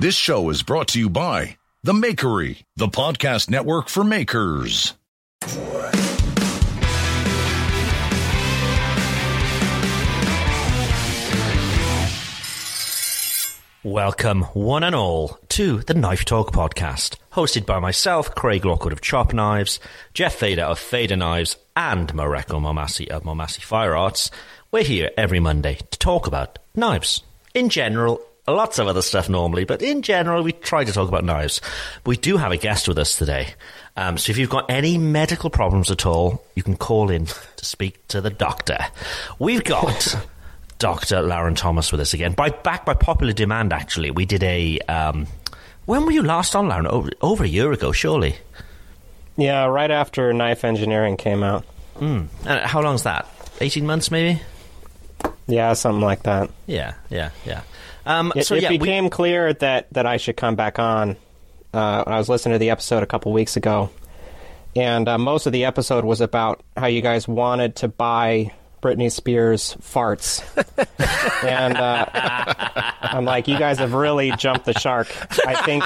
This show is brought to you by The Makery, the podcast network for makers. Welcome, one and all, to the Knife Talk podcast, hosted by myself, Craig Lockwood of Chop Knives, Jeff Fader of Fader Knives, and Mareko Maumasi of Maumasi Fire Arts. We're here every Monday to talk about knives. In general, lots of other stuff normally, but in general, we try to talk about knives. We do have a guest with us today. Um, so if you've got any medical problems at all, you can call in to speak to the doctor. We've got Dr. Larrin Thomas with us again. By back by popular demand, actually, we did a. Um, when were you last on, Larrin? Over, over a year ago, surely. Yeah, right after Knife Engineering came out. Mm. And how long's that? Eighteen months, maybe. Yeah, something like that. Yeah, yeah, yeah. Um, It, so it yeah, we- became clear that, that I should come back on. Uh, I was listening to the episode a couple weeks ago, and uh, most of the episode was about how you guys wanted to buy Britney Spears farts, and uh, I'm like, you guys have really jumped the shark. I think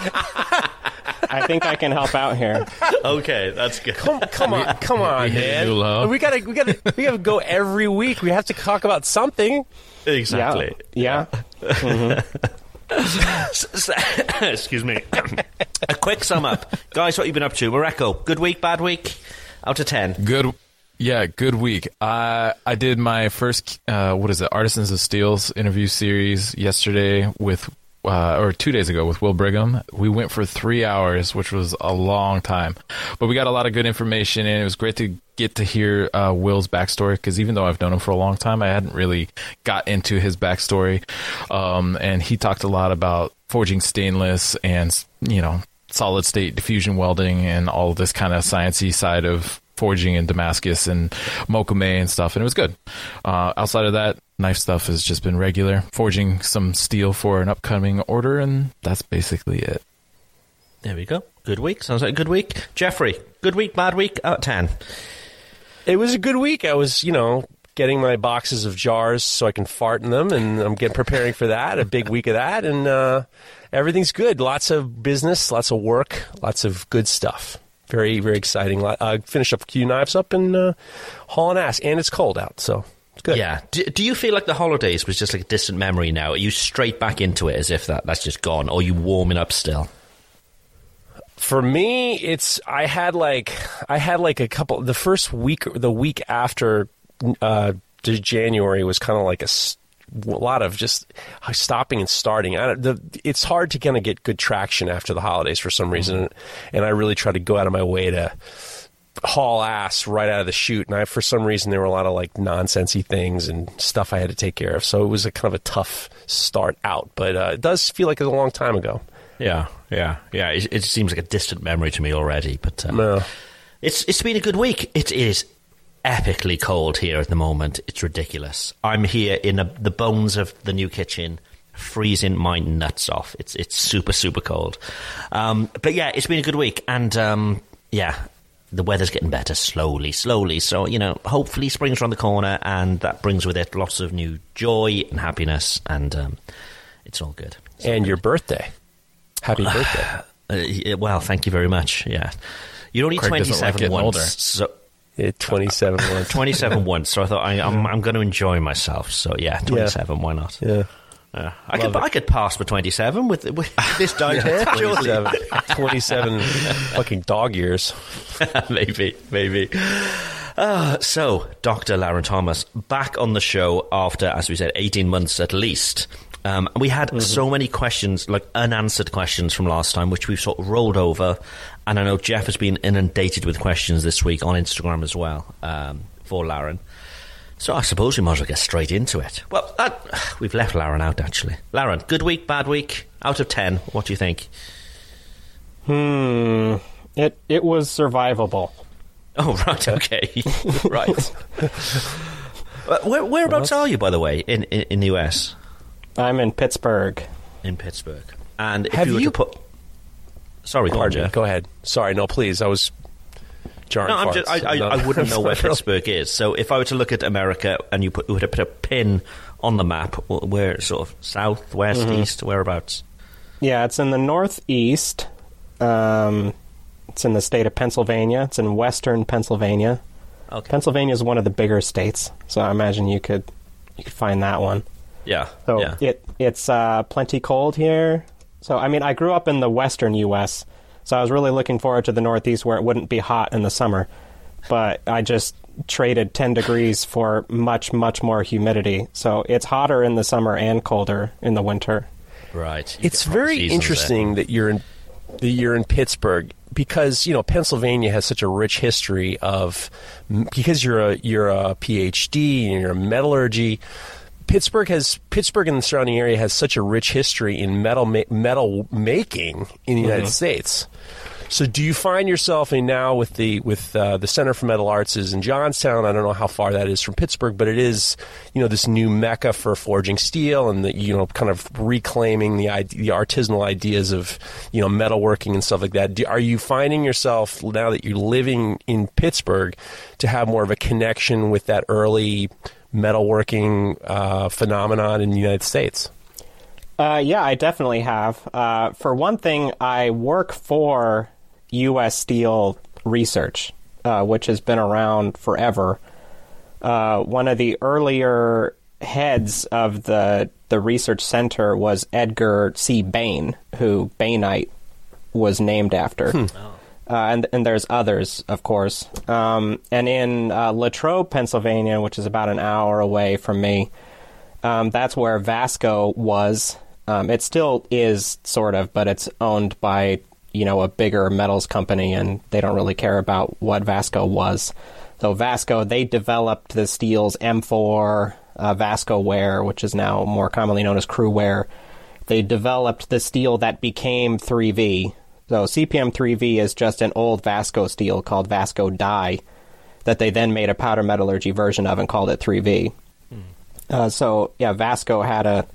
I think I can help out here. okay, that's good. Come, come on, come on, hit a man. We gotta, we gotta, we gotta go every week. We have to talk about something. Exactly. Yeah. yeah. Excuse me. a quick sum up, guys. What you been up to? Mareko. Good week, bad week. Out of ten. Good, yeah, good week. I I did my first uh, what is it, Artisans of Steel's interview series yesterday with. Uh, or two days ago with Will Brigham, we went for three hours, which was a long time, but we got a lot of good information, and it was great to get to hear uh, Will's backstory. Because even though I've known him for a long time, I hadn't really got into his backstory, um, and he talked a lot about forging stainless and you know solid state diffusion welding and all this kind of sciencey side of forging in Damascus and mokume and stuff, and it was good. Uh, outside of that, knife stuff has just been regular. Forging some steel for an upcoming order, and that's basically it. There we go. Good week. Sounds like a good week. Jeffrey. Good week, bad week. Out of ten. It was a good week. I was, you know, getting my boxes of jars so I can fart in them, and I'm getting preparing for that. A big week of that, and uh, everything's good. Lots of business, lots of work, lots of good stuff. Very, very exciting. I finished up Q knives up and uh, hauling ass, and it's cold out, so it's good. Yeah. Do, do you feel like the holidays was just like a distant memory now? Are you straight back into it as if that, that's just gone, or are you warming up still? For me, it's I had like I had like a couple. The first week, the week after uh, January was kind of like a, a lot of just stopping and starting. I, don't- the, it's hard to kind of get good traction after the holidays for some reason, and I really try to go out of my way to haul ass right out of the chute. And I, for some reason, there were a lot of like nonsensy things and stuff I had to take care of. So it was a kind of a tough start out, but uh, it does feel like it's a long time ago. Yeah, yeah, yeah. It, it seems like a distant memory to me already, but uh, No. it's it's been a good week. It is epically cold here at the moment. It's ridiculous. I'm here in a, the bones of the new kitchen, freezing my nuts off. It's it's super super cold. Um, but yeah, it's been a good week, and um, yeah, the weather's getting better slowly, slowly. So you know, hopefully spring's around the corner, and that brings with it lots of new joy and happiness, and um, it's all good. It's all And good. your birthday. Happy birthday. Uh, well, thank you very much. Yeah, you're only Craig doesn't like 27 once, older. so Yeah, 27 once. 27 once. So I thought I, I'm, I'm going to enjoy myself. So yeah, 27. Why not? Yeah. Uh, I could I could pass for 27 with, with this here. surely. 27, 27 fucking dog years. maybe, maybe. Uh, so, Dr. Larrin Thomas back on the show after, as we said, 18 months at least. Um, we had so many questions, like unanswered questions from last time, which we've sort of rolled over. And I know Jeff has been inundated with questions this week on Instagram as well um, for Larrin. So I suppose we might as well get straight into it. Well, uh, we've left Larrin out, actually. Larrin, good week, bad week? Out of 10, what do you think? Hmm. It it was survivable. Oh, right, okay. right. Uh, Where, whereabouts are you, by the way, in, in, in the US? I'm in Pittsburgh. In Pittsburgh. And if Have you were you- to put. Sorry, go on, Pardon me. Jeff. Go ahead. Sorry, no, please. I was jarring No, I'm farts. just, I, I, No, I wouldn't know where it's not real. Pittsburgh is. So if I were to look at America and you put, were to put a pin on the map, wh- where sort of south, west, Mm-hmm. east, whereabouts? Yeah, it's in the northeast. Um, it's in the state of Pennsylvania. It's in western Pennsylvania. Okay. Pennsylvania is one of the bigger states, so I imagine you could you could find that one. Yeah. So yeah. it it's uh, plenty cold here. So I mean, I grew up in the western U.S., so I was really looking forward to the northeast where it wouldn't be hot in the summer. But I just traded 10 degrees for much much more humidity. So it's hotter in the summer and colder in the winter. Right. You It's very seasons interesting that you're in that you're in Pittsburgh because you know Pennsylvania has such a rich history of because you're a you're a PhD and you're a metallurgy. Pittsburgh has Pittsburgh and the surrounding area has such a rich history in metal ma- metal making in the United States. So, do you find yourself in now with the with uh, the Center for Metal Arts is in Johnstown? I don't know how far that is from Pittsburgh, but it is you know this new mecca for forging steel and the you know kind of reclaiming the the artisanal ideas of you know metalworking and stuff like that. Do, are you finding yourself now that you're living in Pittsburgh to have more of a connection with that early metalworking uh, phenomenon in the United States? Uh, yeah, I definitely have. Uh, for one thing, I work for U.S. Steel Research, uh, which has been around forever. Uh, one of the earlier heads of the the research center was Edgar C. Bain, who Bainite was named after. Uh, and and there's others, of course. Um, and in uh, Latrobe, Pennsylvania, which is about an hour away from me, um, that's where Vasco was. Um, it still is sort of, but it's owned by you know a bigger metals company, and they don't really care about what Vasco was. So Vasco, they developed the steels M4, uh, Vasco Wear, which is now more commonly known as CruWear. They developed the steel that became 3V. So CPM 3V is just an old Vasco steel called Vasco Die that they then made a powder metallurgy version of and called it 3V. Uh, so yeah, Vasco had a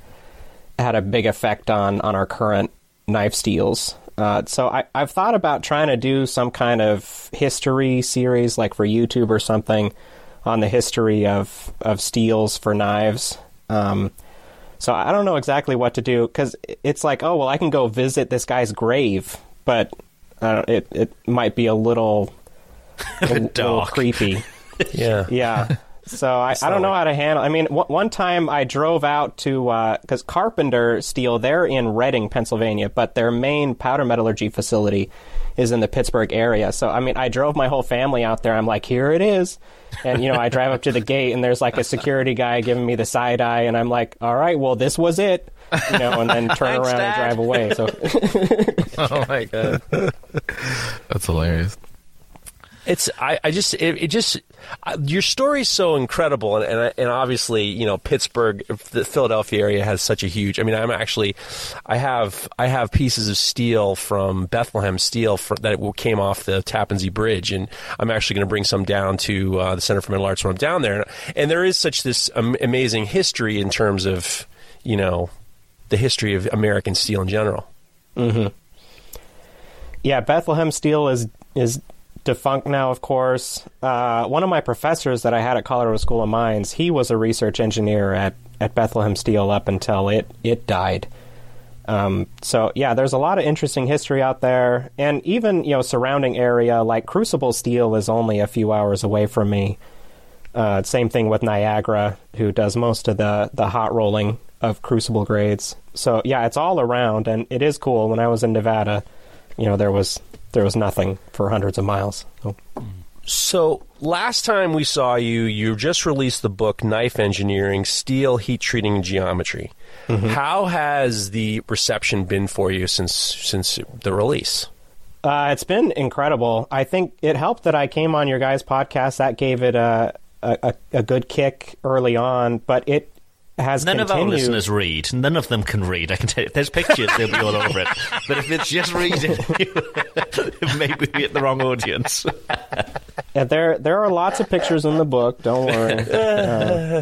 had a big effect on on our current knife steels. Uh, so I, I've thought about trying to do some kind of history series, like for YouTube or something, on the history of of steels for knives. Um, so I don't know exactly what to do because it's like, oh well, I can go visit this guy's grave, but uh, it it might be a little a little creepy. Yeah, Yeah. So I, I don't know how to handle. I mean, w- one time I drove out to because Carpenter Steel they're in Reading, Pennsylvania, but their main powder metallurgy facility is in the Pittsburgh area. So I mean, I drove my whole family out there. I'm like, here it is, and you know, I drive up to the gate and there's like a security guy giving me the side eye, and I'm like, all right, well, this was it, you know, and then turn Thanks, around Dad. and drive away. So Oh my god, that's hilarious. It's I, I just it, it just uh, your story's so incredible and and, and obviously you know Pittsburgh the Philadelphia area has such a huge I mean I'm actually I have I have pieces of steel from Bethlehem Steel for, that came off the Tappan Zee Bridge and I'm actually going to bring some down to uh, the Center for Metal Arts when I'm down there and, and there is such this um, amazing history in terms of you know the history of American steel in general. Yeah, Bethlehem Steel is is defunct now, of course. Uh, one of my professors that I had at Colorado School of Mines, he was a research engineer at, at Bethlehem Steel up until it it died. Um, so yeah, there's a lot of interesting history out there, and even you know surrounding area like Crucible Steel is only a few hours away from me. Uh, same thing with Niagara, who does most of the the hot rolling of Crucible grades. So yeah, it's all around, and it is cool. When I was in Nevada, you know, there was there was nothing for hundreds of miles. So. So last time we saw you, you just released the book Knife Engineering: Steel Heat Treating Geometry. How has the reception been for you since since the release? Uh, it's been incredible. I think it helped that I came on your guys' podcast. That gave it a a, a good kick early on, but it has None of our listeners read. None of them can read. I can tell you. If there's pictures, they'll be all over it. But if it's just reading, maybe we hit the wrong audience. Yeah, there there are lots of pictures in the book. Don't worry.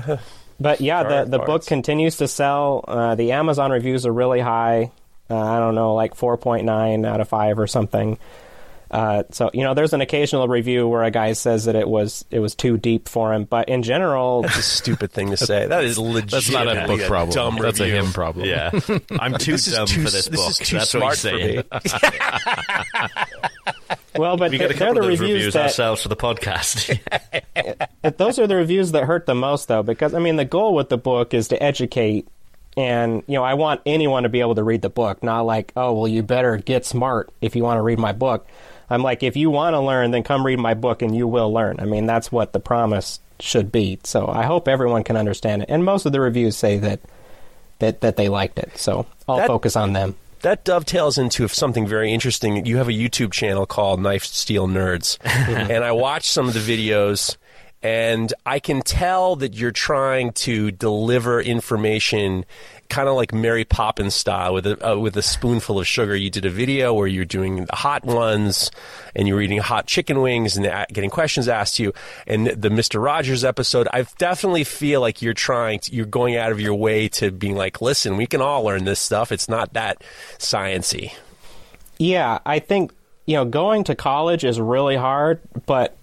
Uh, but yeah, the Hard the book continues to sell. Uh, the Amazon reviews are really high. Uh, I don't know, like four point nine out of five or something. Uh, so you know, there's an occasional review where a guy says that it was it was too deep for him, but in general, It's a stupid thing to say. That is legit. That's not a book problem. Dumb That's a him problem. Yeah, I'm too This dumb too- for this, this book. is too That's smart what for me. well, but We get a they're couple the of those reviews reviews that ourselves for the podcast. Those are the reviews that hurt the most, though, because I mean, the goal with the book is to educate, and you know, I want anyone to be able to read the book, not like, oh, well, you better get smart if you want to read my book. I'm like, if you want to learn, then come read my book, and you will learn. I mean, that's what the promise should be. So I hope everyone can understand it, and most of the reviews say that that that they liked it. So I'll That- focus on them. That dovetails into something very interesting. You have a YouTube channel called Knife Steel Nerds, and I watched some of the videos, and I can tell that you're trying to deliver information, kind of like Mary Poppins style, with a uh, with a spoonful of sugar. You did a video where you're doing the hot ones, and you're eating hot chicken wings and getting questions asked to you. And the Mister Rogers episode, I definitely feel like you're trying, to, you're going out of your way to being like, listen, we can all learn this stuff. It's not that sciency. Yeah, I think you know going to college is really hard, but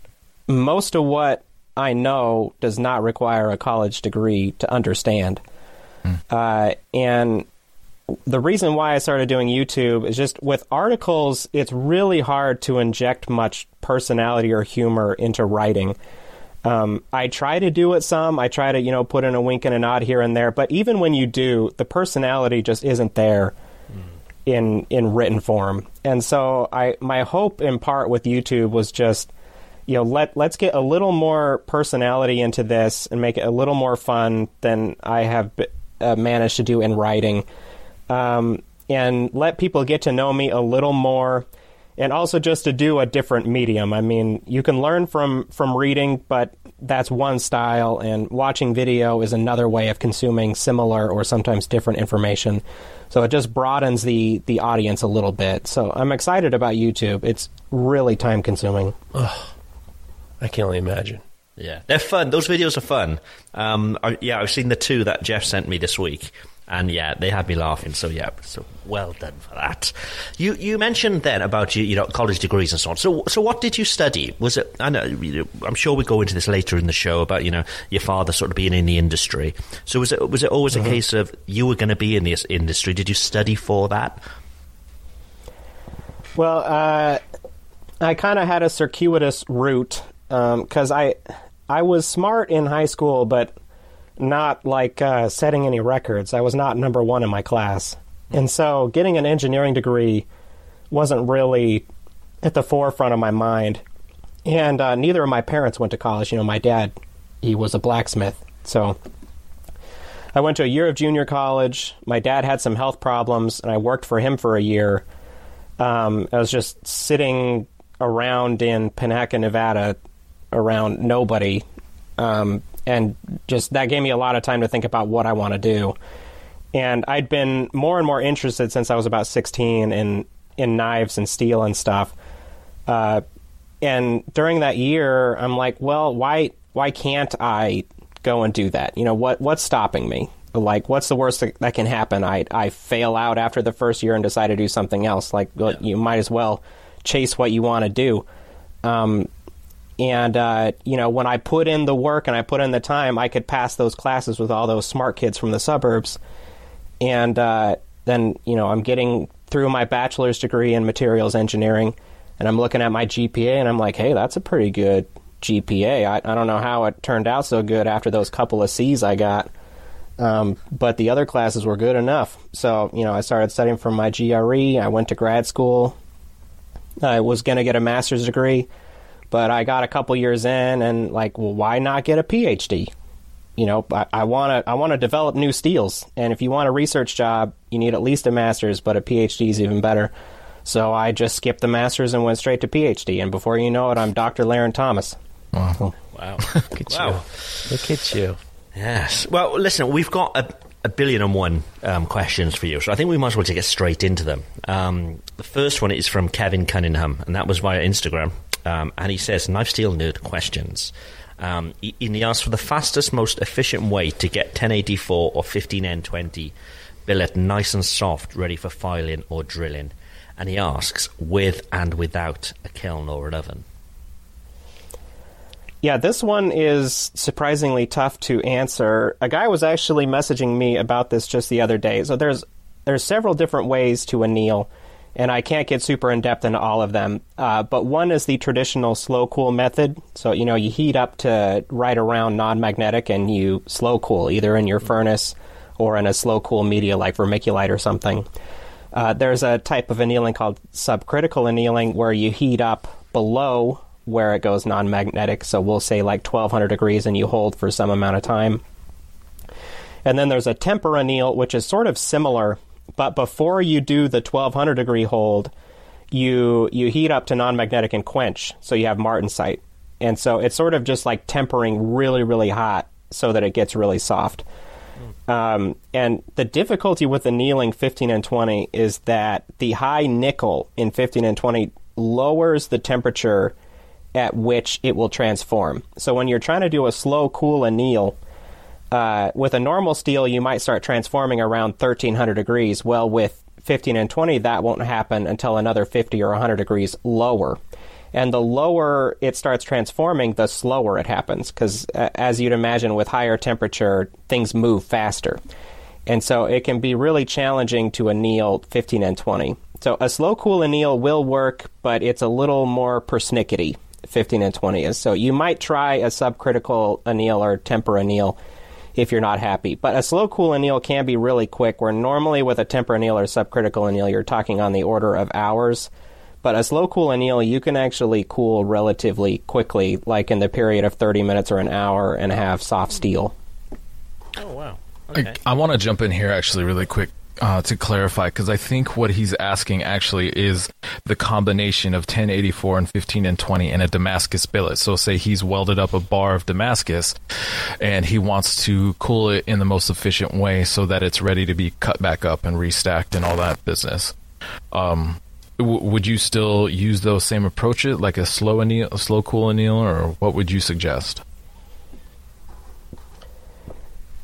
most of what I know does not require a college degree to understand. Uh, and the reason why I started doing YouTube is just with articles, it's really hard to inject much personality or humor into writing. Um, I try to do it some. I try to, you know, put in a wink and a nod here and there. But even when you do, the personality just isn't there in in written form. And so I my hope in part with YouTube was just you know let let's get a little more personality into this and make it a little more fun than I have b- uh, managed to do in writing. Um, and let people get to know me a little more and also just to do a different medium. I mean, you can learn from from reading, but that's one style, and watching video is another way of consuming similar or sometimes different information. So it just broadens the the audience a little bit. So I'm excited about YouTube. It's really time consuming. I can only imagine. Yeah, they're fun. Those videos are fun. Um, I, yeah, I've seen the two that Jeff sent me this week, and yeah, they had me laughing. So yeah, so well done for that. You you mentioned then about you, you know college degrees and so on. So so what did you study? Was it? I know I'm sure we go into this later in the show about you know your father sort of being in the industry. So was it was it always a case of you were going to be in this industry? Did you study for that? Well, uh, I kind of had a circuitous route because I I was smart in high school, but not like uh, setting any records. I was not number one in my class, and so getting an engineering degree wasn't really at the forefront of my mind. And uh, neither of my parents went to college. You know, my dad he was a blacksmith, so I went to a year of junior college. My dad had some health problems, and I worked for him for a year. Um, I was just sitting around in Panaca, Nevada, around nobody, um, and just that gave me a lot of time to think about what I want to do. And I'd been more and more interested since I was about 16 in in knives and steel and stuff. Uh, and during that year, I'm like, well, why why can't I go and do that? You know, what what's stopping me? Like, what's the worst that, can happen? I I fail out after the first year and decide to do something else. Like, well, you might as well chase what you want to do. Um, and uh, you know, when I put in the work and I put in the time, I could pass those classes with all those smart kids from the suburbs. And uh, then, you know, I'm getting through my bachelor's degree in materials engineering, and I'm looking at my GPA, and I'm like, hey, that's a pretty good GPA. I, I don't know how it turned out so good after those couple of C's I got. Um, but the other classes were good enough. So, you know, I started studying for my GRE. I went to grad school. I was going to get a master's degree, but I got a couple years in and, like, well, why not get a PhD? You know, I want to I want to develop new steels, and if you want a research job, you need at least a master's, but a PhD is even better. So I just skipped the master's and went straight to PhD, and before you know it, I'm Dr. Larrin Thomas. Wow. Wow. Look at wow. you. Look at you. Yes. Well, listen, we've got a, a billion and one um, questions for you, so I think we might as well just get straight into them. Um, the first one is from Kevin Cunningham, and that was via Instagram. Um, and he says, Knife Steel Nerd questions. Um, he, he asks for the fastest, most efficient way to get 1084 or 15N20 billet nice and soft, ready for filing or drilling. And he asks, with and without a kiln or an oven. Yeah, this one is surprisingly tough to answer. A guy was actually messaging me about this just the other day. So there's there's several different ways to anneal, and I can't get super in depth into all of them. Uh, but one is the traditional slow cool method. So you know you heat up to right around non-magnetic, and you slow cool either in your furnace or in a slow cool media like vermiculite or something. Uh, there's a type of annealing called subcritical annealing where you heat up below where it goes non magnetic. So we'll say like 1200 degrees and you hold for some amount of time. And then there's a temper anneal, which is sort of similar, but before you do the 1200 degree hold, you you heat up to non magnetic and quench, so you have martensite. And so it's sort of just like tempering really, really hot so that it gets really soft. Um, and the difficulty with annealing 15 and 20 is that the high nickel in 15 and 20 lowers the temperature at which it will transform. So when you're trying to do a slow cool anneal, uh, with a normal steel, you might start transforming around 1300 degrees. Well, with 15 and 20, that won't happen until another 50 or 100 degrees lower. And the lower it starts transforming, the slower it happens, because uh, as you'd imagine, with higher temperature, things move faster. And so it can be really challenging to anneal 15 and 20. So a slow cool anneal will work, but it's a little more persnickety 15 and 20 is. So you might try a subcritical anneal or temper anneal if you're not happy. But a slow cool anneal can be really quick, where normally with a temper anneal or subcritical anneal, you're talking on the order of hours. But a slow cool anneal, you can actually cool relatively quickly, like in the period of 30 minutes or an hour, and have soft steel. Oh, wow. Okay. I, I want to jump in here actually really quick uh, to clarify because I think what he's asking actually is the combination of 1084 and 15 and 20 in a Damascus billet. So, say he's welded up a bar of Damascus and he wants to cool it in the most efficient way so that it's ready to be cut back up and restacked and all that business. Um, w- would you still use those same approaches, like a slow anneal, a slow cool anneal, or what would you suggest?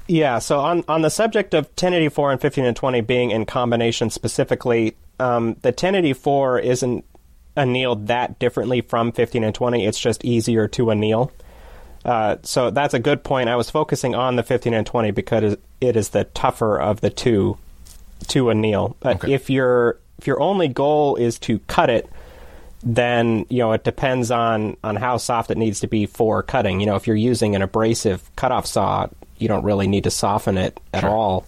Yeah, so on, on the subject of 1084 and 15 and 20 being in combination specifically, um, the 1084 isn't annealed that differently from 15 and 20. It's just easier to anneal. Uh, so that's a good point. I was focusing on the 15 and 20 because it is the tougher of the two to anneal. But Okay. if your if your only goal is to cut it, then you know it depends on on how soft it needs to be for cutting. You know, if you're using an abrasive cutoff saw, you don't really need to soften it at all,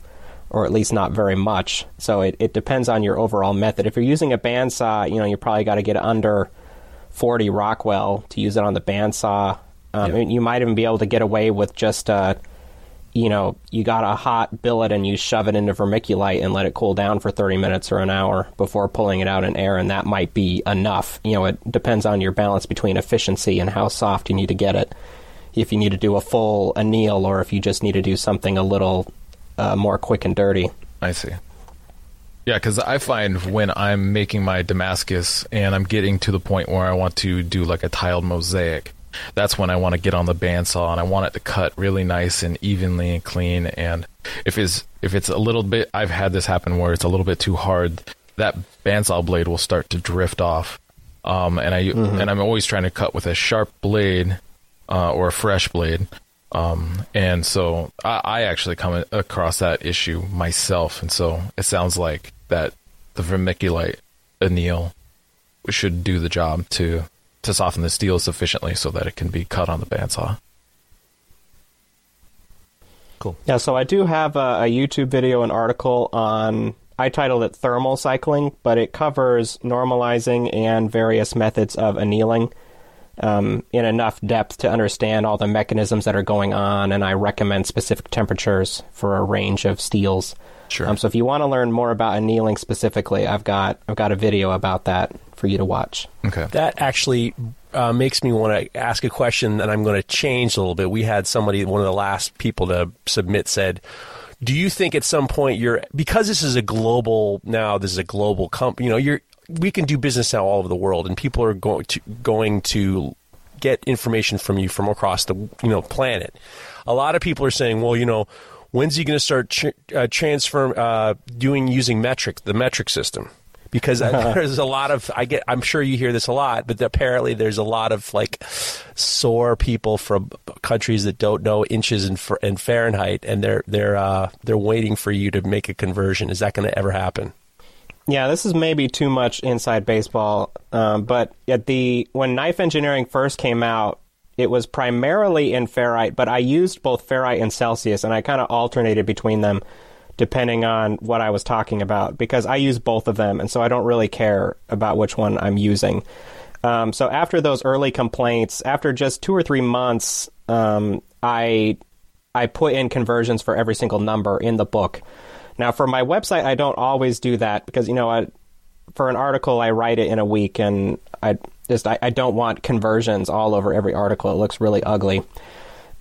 or at least not very much. So it, it depends on your overall method. If you're using a bandsaw, you know you probably got to get under 40 Rockwell to use it on the bandsaw. Um, and You might even be able to get away with just uh, you know, you got a hot billet and you shove it into vermiculite and let it cool down for 30 minutes or an hour before pulling it out in air, and that might be enough. You know, it depends on your balance between efficiency and how soft you need to get it. If you need to do a full anneal or if you just need to do something a little uh, more quick and dirty. I see. Yeah, because I find when I'm making my Damascus and I'm getting to the point where I want to do like a tiled mosaic, that's when I want to get on the bandsaw and I want it to cut really nice and evenly and clean. And if it's if it's a little bit, I've had this happen where it's a little bit too hard, that bandsaw blade will start to drift off. Um, and I and I'm always trying to cut with a sharp blade uh, or a fresh blade. Um, and so I, I actually come across that issue myself, and so it sounds like that the vermiculite anneal should do the job to to soften the steel sufficiently so that it can be cut on the bandsaw. Cool. Yeah, so I do have a, a YouTube video and article on. I titled it thermal cycling, but it covers normalizing and various methods of annealing um, in enough depth to understand all the mechanisms that are going on, and I recommend specific temperatures for a range of steels. Sure. Um, so if you want to learn more about annealing specifically, I've got I've got a video about that for you to watch. Okay. That actually uh, makes me want to ask a question that I'm going to change a little bit. We had somebody, one of the last people to submit, said, "Do you think at some point you're because this is a global now? This is a global company. You know, you're we can do business now all over the world, and people are going to going to get information from you from across the you know planet. A lot of people are saying, well, you know." When's he going to start ch- uh, transfer uh, doing using metric the metric system? because there's a lot of I get I'm sure you hear this a lot, but apparently there's a lot of like sore people from countries that don't know inches in, in Fahrenheit, and they're they're uh, they're waiting for you to make a conversion. Is that going to ever happen? Yeah, this is maybe too much inside baseball, um, but at the when knife engineering first came out, it was primarily in Fahrenheit, but I used both Fahrenheit and Celsius, and I kind of alternated between them depending on what I was talking about because I use both of them, and so I don't really care about which one I'm using. Um, so after those early complaints, after just two or three months, um, I I put in conversions for every single number in the book. Now for my website, I don't always do that because you know I, for an article I write it in a week, and I just I, I don't want conversions all over every article. It looks really ugly.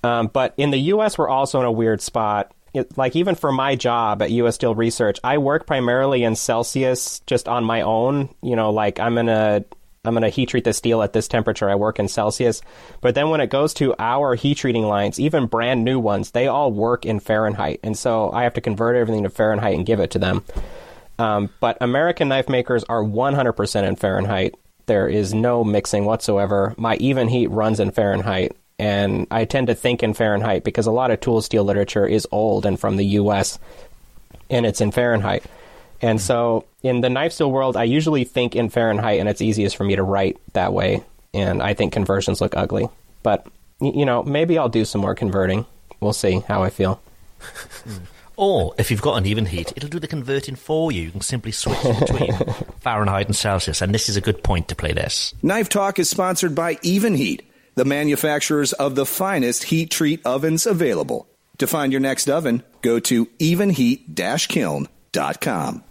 Um, but in the U.S., we're also in a weird spot. It, like even for my job at U.S. Steel Research, I work primarily in Celsius, just on my own. You know, like I'm gonna I'm gonna heat treat the steel at this temperature. I work in Celsius, but then when it goes to our heat treating lines, even brand new ones, they all work in Fahrenheit, and so I have to convert everything to Fahrenheit and give it to them. Um, but American knife makers are 100% in Fahrenheit. There is no mixing whatsoever. My even heat runs in Fahrenheit, and I tend to think in Fahrenheit because a lot of tool steel literature is old and from the U.S. and it's in Fahrenheit. And so in the knife steel world, I usually think in Fahrenheit, and it's easiest for me to write that way. And I think conversions look ugly, but you know, maybe I'll do some more converting. We'll see how I feel. Or if you've got an even heat, it'll do the converting for you. You can simply switch between Fahrenheit and Celsius. And this is a good point to play this. Knife Talk is sponsored by Evenheat, the manufacturers of the finest heat treat ovens available. To find your next oven, go to evenheat-kiln.com.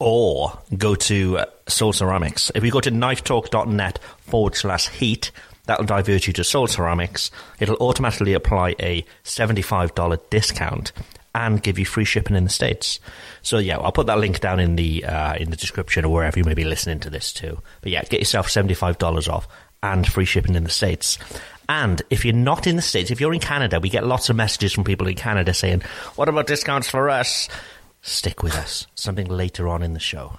Or go to Soul Ceramics. If you go to knifetalk.net forward slash heat, that'll divert you to Soul Ceramics. It'll automatically apply a $75 discount and give you free shipping in the states. So yeah, I'll put that link down in the uh, in the description or wherever you may be listening to this too. But yeah, get yourself seventy five dollars off and free shipping in the states. And if you're not in the states, if you're in Canada, we get lots of messages from people in Canada saying, "What about discounts for us?" Stick with us. Something later on in the show.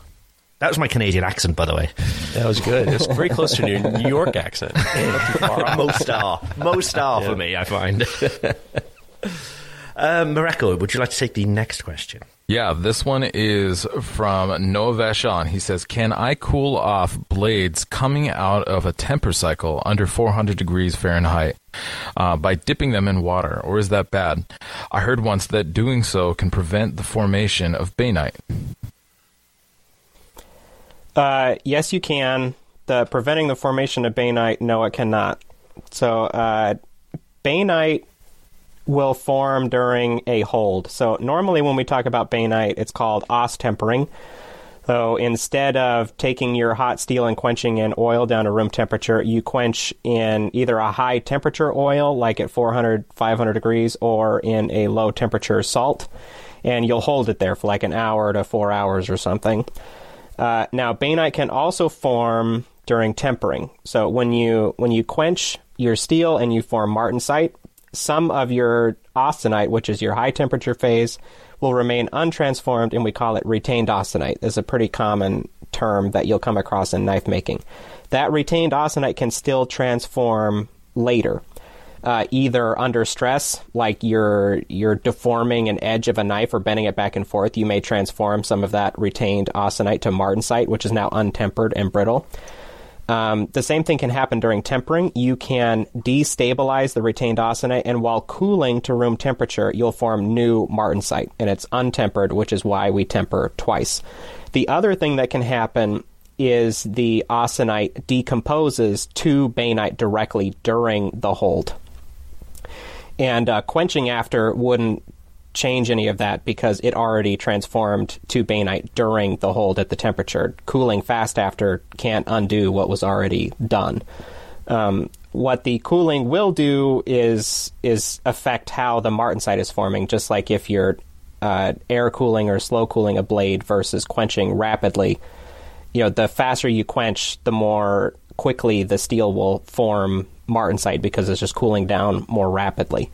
That was my Canadian accent, by the way. That was good. It was very close to your New York accent. most are, most are for me. I find. Um, Mareko, would you like to take the next question? Yeah, this one is from Noah Vashon. He says, Can I cool off blades coming out of a temper cycle under 400 degrees Fahrenheit uh, by dipping them in water, or is that bad? I heard once that doing so can prevent the formation of bainite. Uh, yes, you can. The preventing the formation of bainite, no, it cannot. So, uh, bainite will form during a hold. So normally when we talk about bainite, it's called austempering. So instead of taking your hot steel and quenching in oil down to room temperature, you quench in either a high temperature oil, like at 400, 500 degrees, or in a low temperature salt, and you'll hold it there for like an hour to four hours or something. Uh, now, bainite can also form during tempering. So when you when you quench your steel and you form martensite, some of your austenite, which is your high temperature phase, will remain untransformed, and we call it retained austenite. This is a pretty common term that you'll come across in knife making. That retained austenite can still transform later. Uh, either under stress, like you're you're deforming an edge of a knife or bending it back and forth, you may transform some of that retained austenite to martensite, which is now untempered and brittle. Um, the same thing can happen during tempering. You can destabilize the retained austenite, and while cooling to room temperature, you'll form new martensite, and it's untempered, which is why we temper twice. The other thing that can happen is the austenite decomposes to bainite directly during the hold. And uh, quenching after wouldn't change any of that because it already transformed to bainite during the hold at the temperature. Cooling fast after can't undo what was already done. Um, what the cooling will do is is affect how the martensite is forming, just like if you're uh, air cooling or slow cooling a blade versus quenching rapidly. You know, the faster you quench, the more quickly the steel will form martensite because it's just cooling down more rapidly.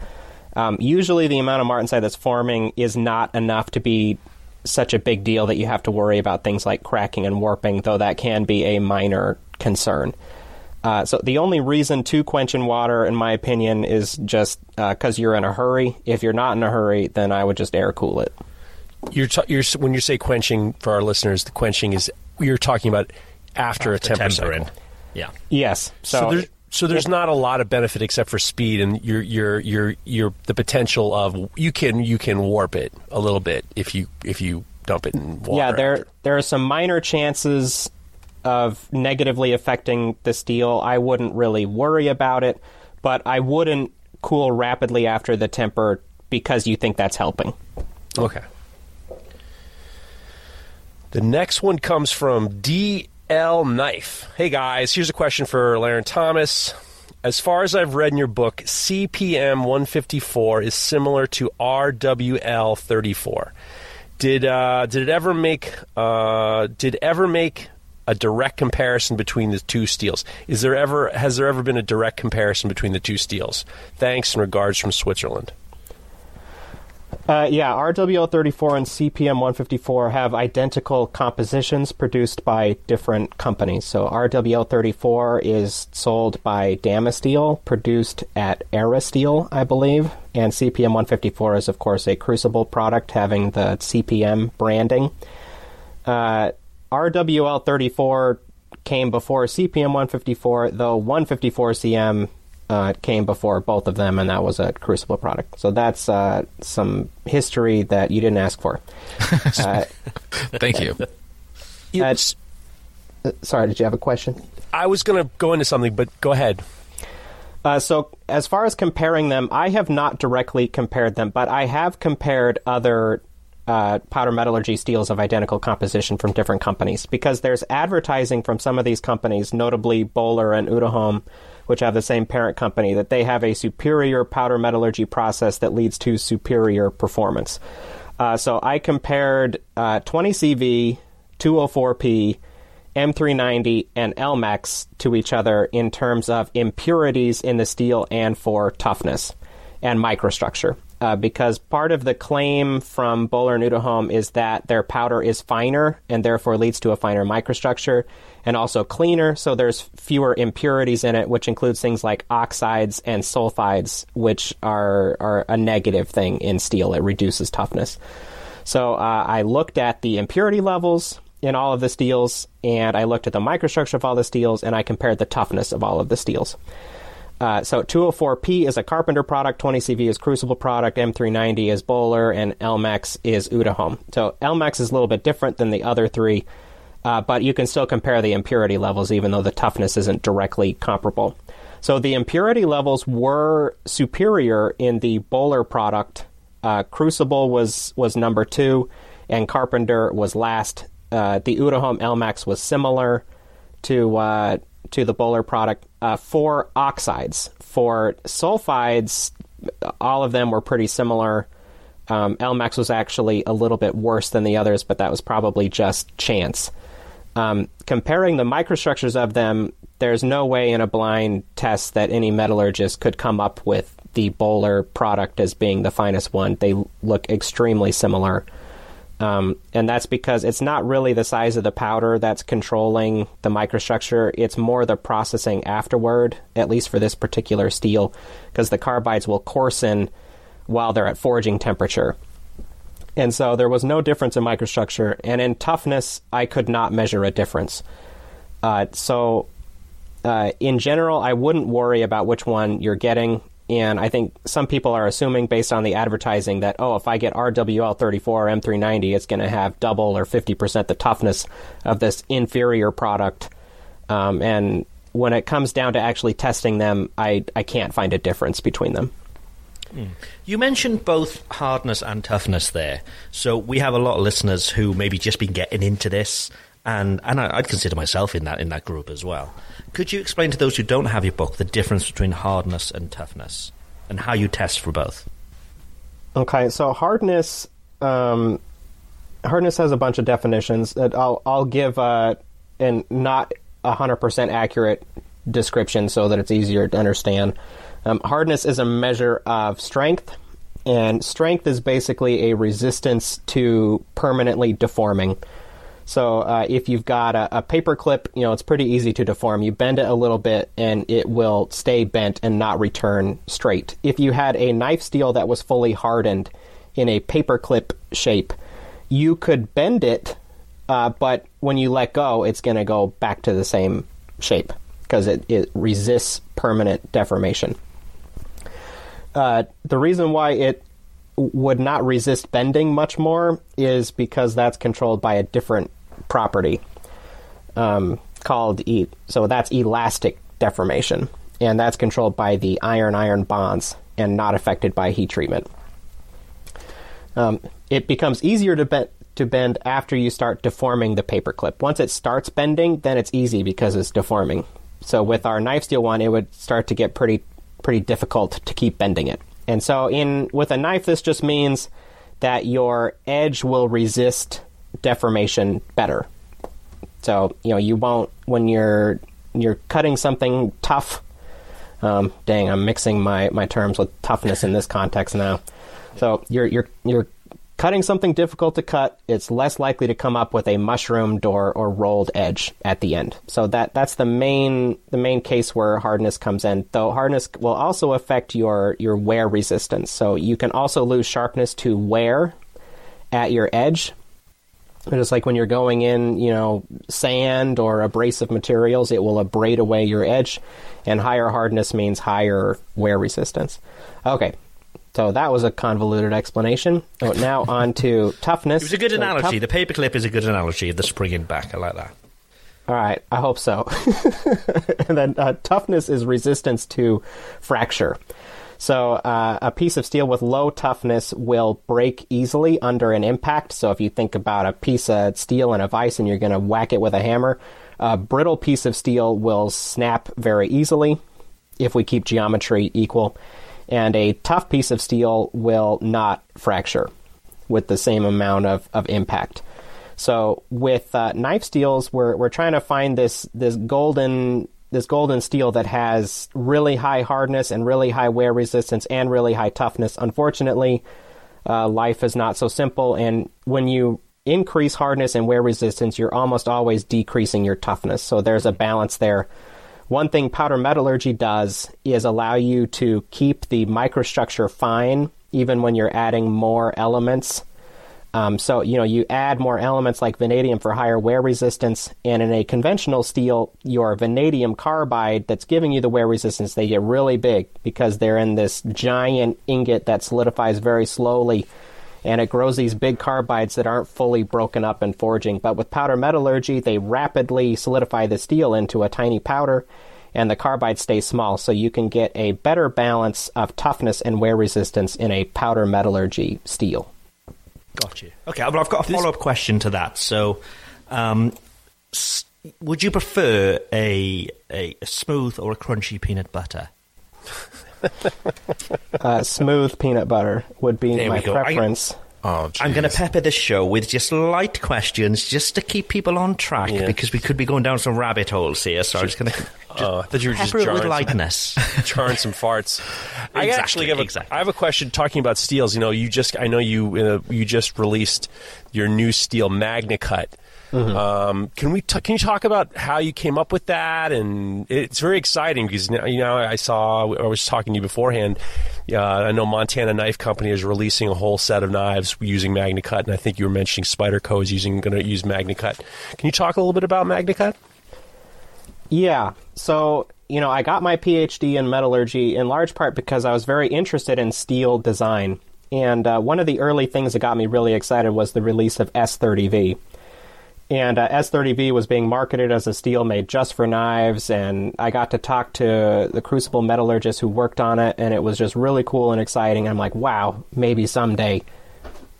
Um, usually, the amount of martensite that's forming is not enough to be such a big deal that you have to worry about things like cracking and warping, though that can be a minor concern. Uh, so the only reason to quench in water, in my opinion, is just because uh, you're in a hurry. If you're not in a hurry, then I would just air cool it. You're, t- you're when you say quenching for our listeners, the quenching is you're talking about after, after a temper cycle. Yeah. Yes. So, so there's, so there's not a lot of benefit except for speed and your your your your the potential of you can you can warp it a little bit if you if you dump it in water. Yeah, there after. there are some minor chances of negatively affecting the steel. I wouldn't really worry about it, but I wouldn't cool rapidly after the temper because you think that's helping. Okay. The next one comes from D L Knife. Hey guys, here's a question for Larrin Thomas. As far as I've read in your book, CPM 154 is similar to RWL 34. Did uh, did it ever make uh, did ever make a direct comparison between the two steels? Is there ever has there ever been a direct comparison between the two steels? Thanks and regards from Switzerland. Uh, yeah, RWL34 and CPM154 have identical compositions produced by different companies. So RWL34 is sold by Damasteel, produced at Erasteel, I believe, and CPM154 is, of course, a Crucible product having the CPM branding. Uh, RWL34 came before CPM154, though 154CM uh, came before both of them, and that was a Crucible product. So that's uh, some history that you didn't ask for. Uh, Thank you. Uh, sorry, did you have a question? I was going to go into something, but go ahead. Uh, so, as far as comparing them, I have not directly compared them, but I have compared other uh, powder metallurgy steels of identical composition from different companies because there's advertising from some of these companies, notably Böhler and Uddeholm, which have the same parent company, that they have a superior powder metallurgy process that leads to superior performance. Uh, so I compared uh, 20CV, 204P, M390, and Elmax to each other in terms of impurities in the steel and for toughness and microstructure uh, because part of the claim from Böhler and is that their powder is finer and therefore leads to a finer microstructure and also cleaner, so there's fewer impurities in it, which includes things like oxides and sulfides, which are, are a negative thing in steel. It reduces toughness. So uh, I looked at the impurity levels in all of the steels, and I looked at the microstructure of all the steels, and I compared the toughness of all of the steels. Uh, so 204P is a Carpenter product, 20CV is Crucible product, M390 is Böhler, and Elmax is Uddeholm. So Elmax is a little bit different than the other three, uh, but you can still compare the impurity levels even though the toughness isn't directly comparable. So the impurity levels were superior in the Böhler product. Uh, Crucible was, was number two, and Carpenter was last. Uh, the Uddeholm Elmax was similar to uh, to the Böhler product uh, for oxides. For sulfides, all of them were pretty similar. Um, was actually a little bit worse than the others, but that was probably just chance. Um, comparing the microstructures of them, there's no way in a blind test that any metallurgist could come up with the Böhler product as being the finest one. They look extremely similar. Um, and that's because it's not really the size of the powder that's controlling the microstructure. It's more the processing afterward, at least for this particular steel, because the carbides will coarsen while they're at forging temperature. And so there was no difference in microstructure. And in toughness, I could not measure a difference. Uh, so uh, in general, I wouldn't worry about which one you're getting. And I think some people are assuming, based on the advertising, that, oh, if I get RWL 34 or M390, it's going to have double or 50% the toughness of this inferior product. Um, and when it comes down to actually testing them, I, I can't find a difference between them. You mentioned both hardness and toughness there. So we have a lot of listeners who maybe just been getting into this, and and I, I'd consider myself in that in that group as well. Could you explain to those who don't have your book the difference between hardness and toughness, and how you test for both? Okay, so hardness, um, hardness has a bunch of definitions. That I'll I'll give uh, and not hundred percent accurate description so that it's easier to understand. Um, hardness is a measure of strength, and strength is basically a resistance to permanently deforming. So uh, if you've got a, a paper clip, you know it's pretty easy to deform. You bend it a little bit, and it will stay bent and not return straight. If you had a knife steel that was fully hardened in a paper clip shape, you could bend it, uh, but when you let go, it's going to go back to the same shape because it, it resists permanent deformation. Uh, the reason why it would not resist bending much more is because that's controlled by a different property um, called e. So that's elastic deformation, and that's controlled by the iron-iron bonds and not affected by heat treatment. Um, it becomes easier to bend to bend after you start deforming the paper clip. Once it starts bending, then it's easy because it's deforming. So with our knife steel one, it would start to get pretty pretty difficult to keep bending it. And so in with a knife, this just means that your edge will resist deformation better. So you know you won't when you're you're cutting something tough. Um, dang, I'm mixing my, my terms with toughness in this context now. So you're you're you're cutting something difficult to cut, it's less likely to come up with a mushroomed or, or rolled edge at the end. So that that's the main the main case where hardness comes in. Though hardness will also affect your your wear resistance. So you can also lose sharpness to wear at your edge. Just like when you're going in, you know, sand or abrasive materials, it will abrade away your edge, and higher hardness means higher wear resistance. Okay, so that was a convoluted explanation. Oh, now on to toughness. It was a good So analogy. tough- the paperclip is a good analogy of the springing back. I like that. All right, I hope so. and then uh, toughness is resistance to fracture. So uh, a piece of steel with low toughness will break easily under an impact. So if you think about a piece of steel in a vise and you're going to whack it with a hammer, a brittle piece of steel will snap very easily if we keep geometry equal. And a tough piece of steel will not fracture with the same amount of, of impact. So with uh, knife steels, we're we're trying to find this this golden this golden steel that has really high hardness and really high wear resistance and really high toughness. Unfortunately, uh, life is not so simple, and when you increase hardness and wear resistance, you're almost always decreasing your toughness. So there's a balance there. One thing powder metallurgy does is allow you to keep the microstructure fine even when you're adding more elements. Um, so, you know, you add more elements like vanadium for higher wear resistance, and in a conventional steel, your vanadium carbide that's giving you the wear resistance, they get really big because they're in this giant ingot that solidifies very slowly, and it grows these big carbides that aren't fully broken up in forging. But with powder metallurgy, they rapidly solidify the steel into a tiny powder, and the carbide stays small, so you can get a better balance of toughness and wear resistance in a powder metallurgy steel. Got you. Okay, well, I've got a follow up question to that. So, um, s- would you prefer a, a a smooth or a crunchy peanut butter? uh, smooth peanut butter would be There my we go. I- preference. Oh, I'm going to pepper this show with just light questions just to keep people on track Yeah. because we could be going down some rabbit holes here. So I'm just going to Oh, I you were just pepper it with lightness. jarring some farts. I Exactly, actually have a, exactly. I have a question talking about steels. You know, you just I know you uh, you just released your new steel MagnaCut. Um, can we t- can you talk about how you came up with that? And it's very exciting because you know I saw I was talking to you beforehand. Uh, I know Montana Knife Company is releasing a whole set of knives using MagnaCut, and I think you were mentioning Spyderco is using going to use MagnaCut. Can you talk a little bit about MagnaCut? Yeah. So, you know, I got my PhD in metallurgy in large part because I was very interested in steel design. And uh, one of the early things that got me really excited was the release of S30V. And uh, S30V was being marketed as a steel made just for knives, and I got to talk to the crucible metallurgist who worked on it, and it was just really cool and exciting. I'm like, wow, maybe someday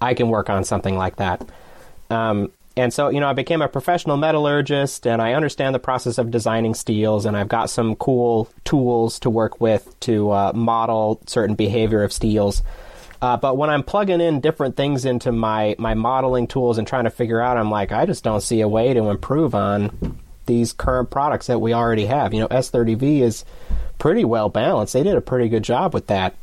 I can work on something like that. Um, and so, you know, I became a professional metallurgist, and I understand the process of designing steels, and I've got some cool tools to work with to uh, model certain behavior of steels. Uh, but when I'm plugging in different things into my, my modeling tools and trying to figure out, I'm like, I just don't see a way to improve on these current products that we already have. You know, S30V is pretty well balanced. They did a pretty good job with that.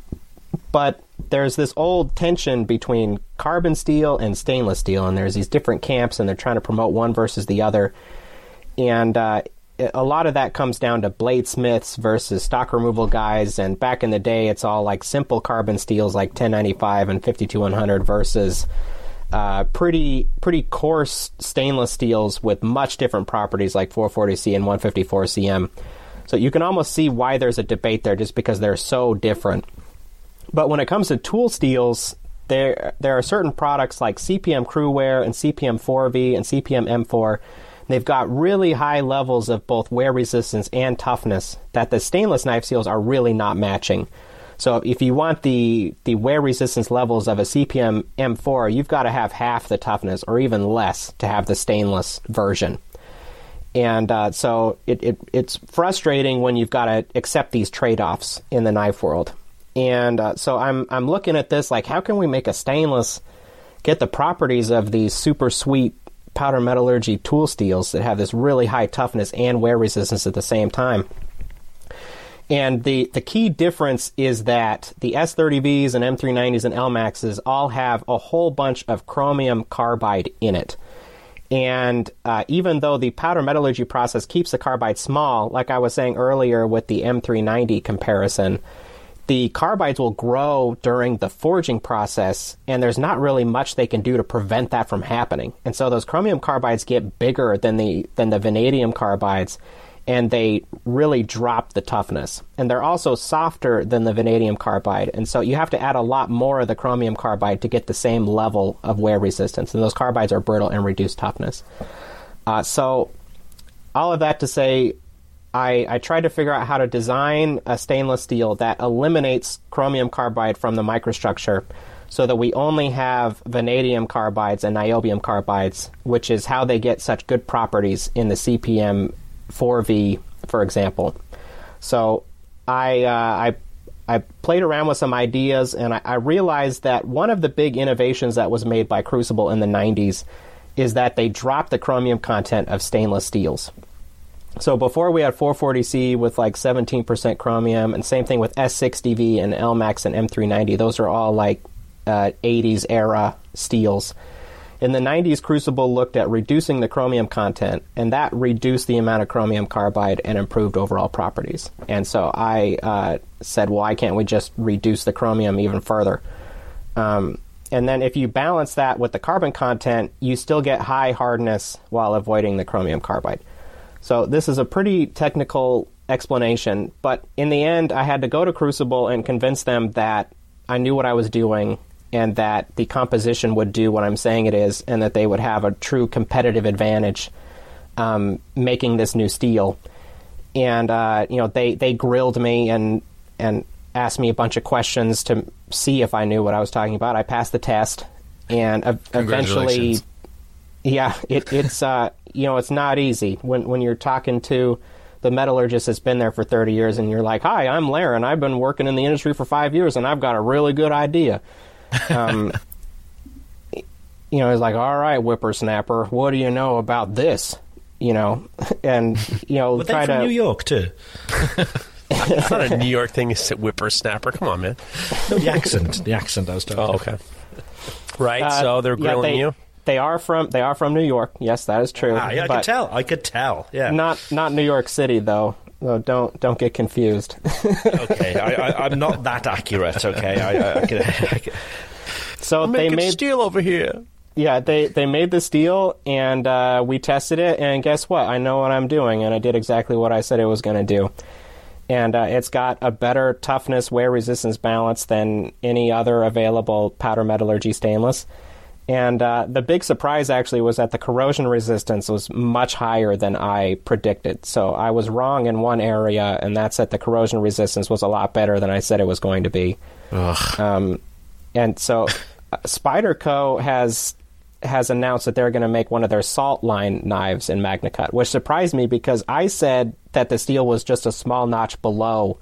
But there's this old tension between carbon steel and stainless steel, and there's these different camps, and they're trying to promote one versus the other. And uh, a lot of that comes down to bladesmiths versus stock removal guys. And back in the day, it's all like simple carbon steels like 1095 and 52100 versus uh, pretty pretty coarse stainless steels with much different properties like 440C and 154CM. So you can almost see why there's a debate there, just because they're so different. But when it comes to tool steels, there there are certain products like CPM CruWear and CPM 4V and CPM M4 They've got really high levels of both wear resistance and toughness that the stainless knife seals are really not matching. So if you want the the wear resistance levels of a CPM M4, you've got to have half the toughness or even less to have the stainless version. And uh, so it, it, it's frustrating when you've got to accept these trade offs in the knife world. And uh, so I'm I'm looking at this like how can we make a stainless get the properties of these super sweet powder metallurgy tool steels that have this really high toughness and wear resistance at the same time. And the, the key difference is that the S30Vs and M390s and Elmaxes all have a whole bunch of chromium carbide in it. And uh, even though the powder metallurgy process keeps the carbide small, like I was saying earlier with the M390 comparison, the carbides will grow during the forging process, and there's not really much they can do to prevent that from happening. And so those chromium carbides get bigger than the than the vanadium carbides, and they really drop the toughness. And they're also softer than the vanadium carbide, and so you have to add a lot more of the chromium carbide to get the same level of wear resistance. And those carbides are brittle and reduce toughness. Uh, so all of that to say, I, I tried to figure out how to design a stainless steel that eliminates chromium carbide from the microstructure so that we only have vanadium carbides and niobium carbides, which is how they get such good properties in the CPM 4V, for example. So I, uh, I, I played around with some ideas and I, I realized that one of the big innovations that was made by Crucible in the 90s is that they dropped the chromium content of stainless steels. So before we had 440C with like 17% chromium, and same thing with S60V and Elmax and M390. Those are all like uh, 80s era steels. In the 90s, Crucible looked at reducing the chromium content, and that reduced the amount of chromium carbide and improved overall properties. And so I uh, said, why can't we just reduce the chromium even further? Um, and then if you balance that with the carbon content, you still get high hardness while avoiding the chromium carbide. So this is a pretty technical explanation, but in the end, I had to go to Crucible and convince them that I knew what I was doing and that the composition would do what I'm saying it is, and that they would have a true competitive advantage um, making this new steel. And uh, you know, they they grilled me and and asked me a bunch of questions to see if I knew what I was talking about. I passed the test, and eventually, yeah, it, it's uh, you know, it's not easy when when you're talking to the metallurgist that's been there for 30 years and you're like, "Hi, I'm Larrin. I've been working in the industry for 5 years and I've got a really good idea." Um, you know, he's like, "All right, whippersnapper, what do you know about this?" You know, and you know, but try from to New York too. it's not a New York thing. It's a whippersnapper. Come on, man. No, the accent. The accent I was talking. Oh, okay. Right. Uh, so they're yeah, grilling they- you. They are from they are from New York. Yes, that is true. Ah, yeah, I could tell. I could tell. Yeah. Not not New York City though. So don't don't get confused. okay. I, I, I'm not that accurate. Okay. I, I, I, could, I could, so I'm they made steel over here. yeah, they they made this deal and uh, we tested it, and guess what? I know what I'm doing, and I did exactly what I said it was going to do. And uh, it's got a better toughness, wear resistance balance than any other available powder metallurgy stainless. And uh, the big surprise actually was that the corrosion resistance was much higher than I predicted. So I was wrong in one area, and that's that the corrosion resistance was a lot better than I said it was going to be. Um, and so uh, Spyderco has has announced that they're going to make one of their salt line knives in MagnaCut, which surprised me because I said that the steel was just a small notch below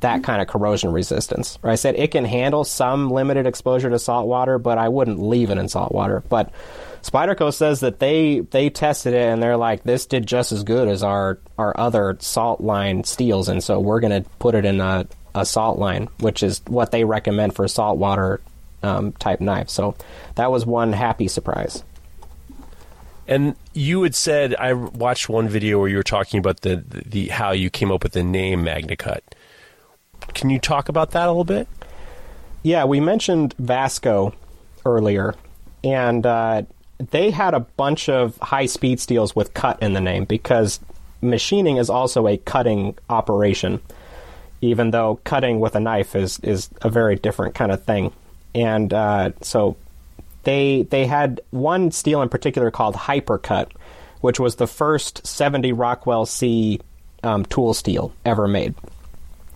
that kind of corrosion resistance. I said it can handle some limited exposure to salt water, but I wouldn't leave it in salt water. But Spyderco says that they they tested it and they're like, this did just as good as our our other salt line steels, and so we're going to put it in a, a salt line, which is what they recommend for saltwater um, type knives. So that was one happy surprise. And you had said I watched one video where you were talking about the, the, the how you came up with the name MagnaCut. Can you talk about that a little bit? Yeah, we mentioned Vasco earlier, and uh, they had a bunch of high speed steels with cut in the name because machining is also a cutting operation, even though cutting with a knife is, is a very different kind of thing. And uh, so they they had one steel in particular called Hypercut, which was the first 70 Rockwell C um, tool steel ever made.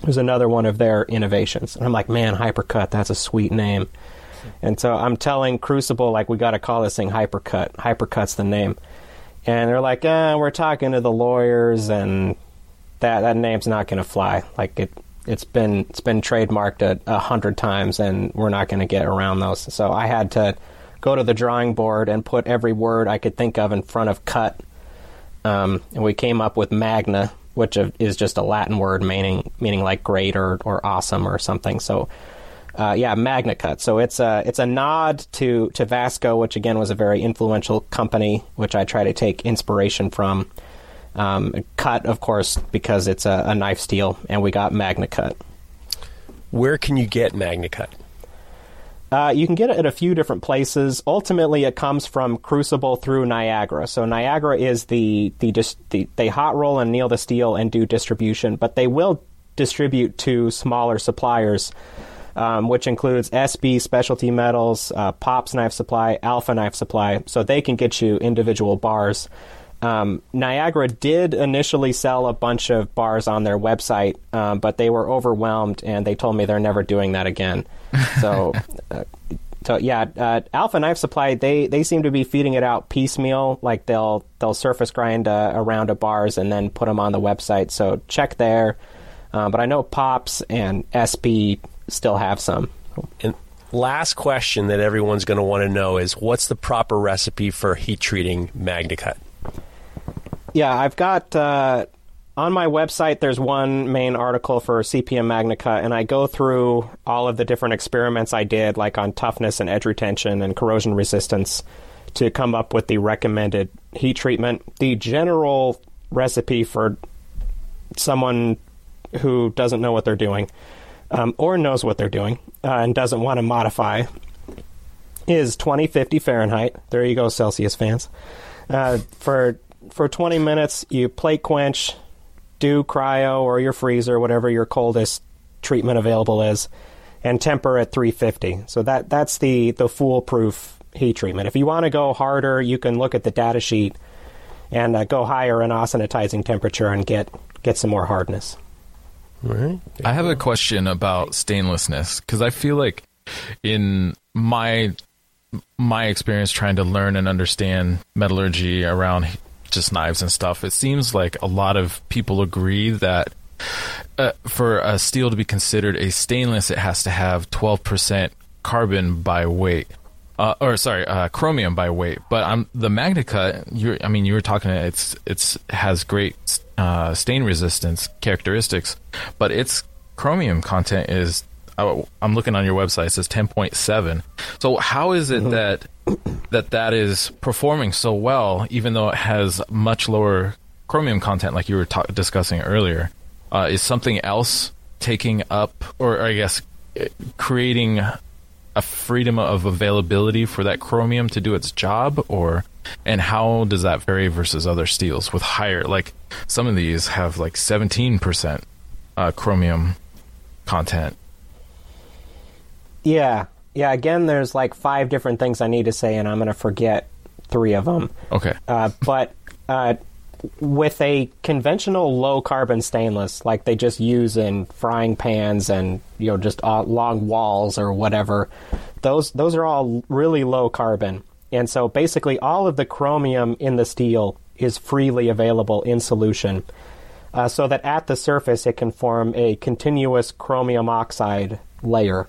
Was another one of their innovations. And I'm like, man, Hypercut, that's a sweet name. And so I'm telling Crucible, like, we got to call this thing Hypercut. Hypercut's the name. And they're like, eh, we're talking to the lawyers, and that that name's not going to fly. Like it, it's been it's been trademarked a, a hundred times, and we're not going to get around those. So I had to go to the drawing board and put every word I could think of in front of cut. Um, and we came up with magna, which is just a Latin word meaning meaning like great or, or awesome or something. So, uh, yeah, Magna Cut. So it's a it's a nod to to Vasco, which again was a very influential company, which I try to take inspiration from. Um, cut, of course, because it's a, a knife steel, and we got Magna Cut. Where can you get MagnaCut? Uh, you can get it at a few different places. Ultimately, it comes from Crucible through Niagara. So Niagara is the the, dis- the they hot roll and anneal the steel and do distribution, but they will distribute to smaller suppliers, um, which includes SB Specialty Metals, uh, Pops Knife Supply, Alpha Knife Supply. So they can get you individual bars. Um, Niagara did initially sell a bunch of bars on their website, um, but they were overwhelmed and they told me they're never doing that again. So, uh, so yeah, uh, Alpha Knife Supply they they seem to be feeding it out piecemeal. Like they'll they'll surface grind uh, a round of bars and then put them on the website. So check there. Uh, but I know Pops and SB still have some. And last question that everyone's going to want to know is what's the proper recipe for heat treating MagnaCut? Yeah, I've got uh, on my website. There's one main article for CPM MagnaCut, and I go through all of the different experiments I did, like on toughness and edge retention and corrosion resistance, to come up with the recommended heat treatment. The general recipe for someone who doesn't know what they're doing, um, or knows what they're doing uh, and doesn't want to modify, is 2050 Fahrenheit. There you go, Celsius fans. Uh, for for 20 minutes, you plate quench, do cryo or your freezer, whatever your coldest treatment available is, and temper at 350. So that that's the the foolproof heat treatment. If you want to go harder, you can look at the data sheet and uh, go higher in austenitizing temperature and get get some more hardness. Right. I have a question about stainlessness because I feel like in my my experience trying to learn and understand metallurgy around just knives and stuff, it seems like a lot of people agree that uh, for a steel to be considered a stainless, it has to have 12% carbon by weight. Uh, or sorry, uh, chromium by weight. But on the MagnaCut, you I mean, you were talking. It's it's has great uh, stain resistance characteristics, but its chromium content is. oh, I'm looking on your website. It says 10.7. So how is it that that that is performing so well, even though it has much lower chromium content, like you were ta- discussing earlier? Uh, is something else taking up, or I guess, eh, creating a freedom of availability for that chromium to do its job, or and how does that vary versus other steels with higher? Like some of these have like seventeen percent uh, chromium content. Yeah, yeah. Again, there's like five different things I need to say, and I'm going to forget three of them. Okay. Uh, but uh, with a conventional low carbon stainless, like they just use in frying pans and you know just uh, long walls or whatever, those those are all really low carbon, and so basically all of the chromium in the steel is freely available in solution, uh, so that at the surface it can form a continuous chromium oxide layer,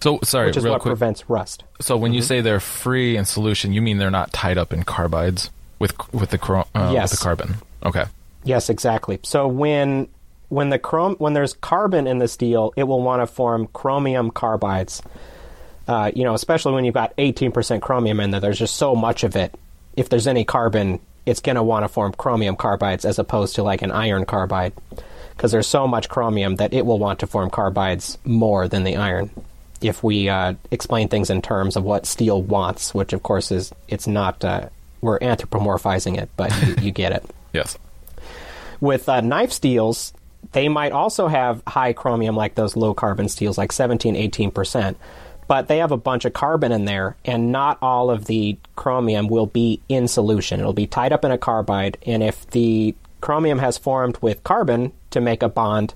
So sorry, which is what quick. prevents rust. So when you Mm-hmm. say they're free in solution, you mean they're not tied up in carbides with with the uh, Yes. with the carbon. Okay. Yes, exactly. So when when the chrome when there's carbon in the steel, it will want to form chromium carbides. Uh, you know, especially when you've got 18% chromium in there. There's just so much of it. If there's any carbon, it's going to want to form chromium carbides as opposed to like an iron carbide, because there's so much chromium that it will want to form carbides more than the iron. If we uh, explain things in terms of what steel wants, which of course is it's not, uh, we're anthropomorphizing it, but you, you get it Yes. with uh, knife steels, they might also have high chromium like those low carbon steels, like 17, 18%. But they have a bunch of carbon in there, and not all of the chromium will be in solution. It'll be tied up in a carbide, and if the chromium has formed with carbon to make a bond,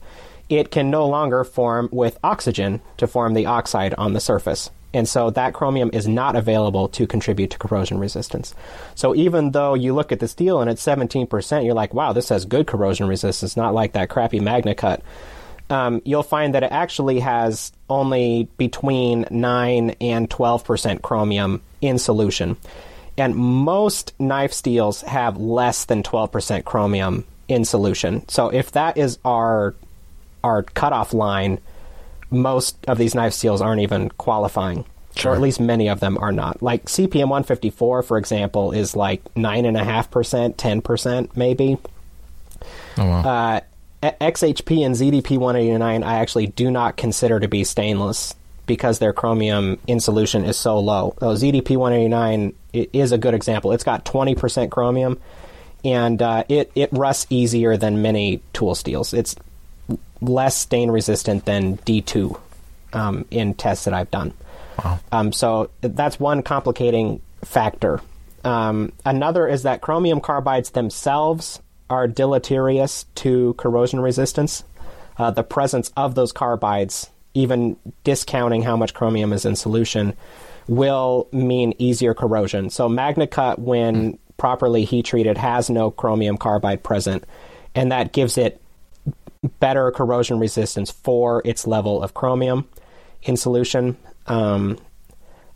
it can no longer form with oxygen to form the oxide on the surface. And so that chromium is not available to contribute to corrosion resistance. So even though you look at the steel and it's 17%, you're like, wow, this has good corrosion resistance, not like that crappy Magna Cut. Um, you'll find that it actually has only between 9 and 12% chromium in solution. And most knife steels have less than 12% chromium in solution. So if that is our our cutoff line, most of these knife steels aren't even qualifying. Or at least many of them are not. Like CPM 154, for example, is like 9.5%, 10% maybe. Oh wow. Uh, XHP and ZDP 189 I actually do not consider to be stainless because their chromium in solution is so low. Though ZDP 189 is a good example. It's got 20% chromium and uh, it, it rusts easier than many tool steels. It's less stain resistant than D2 um, in tests that I've done. Um, so that's one complicating factor. Um, another is that chromium carbides themselves are deleterious to corrosion resistance. Uh, the presence of those carbides, even discounting how much chromium is in solution, will mean easier corrosion. So MagnaCut, when properly heat treated, has no chromium carbide present, and that gives it better corrosion resistance for its level of chromium in solution. Um,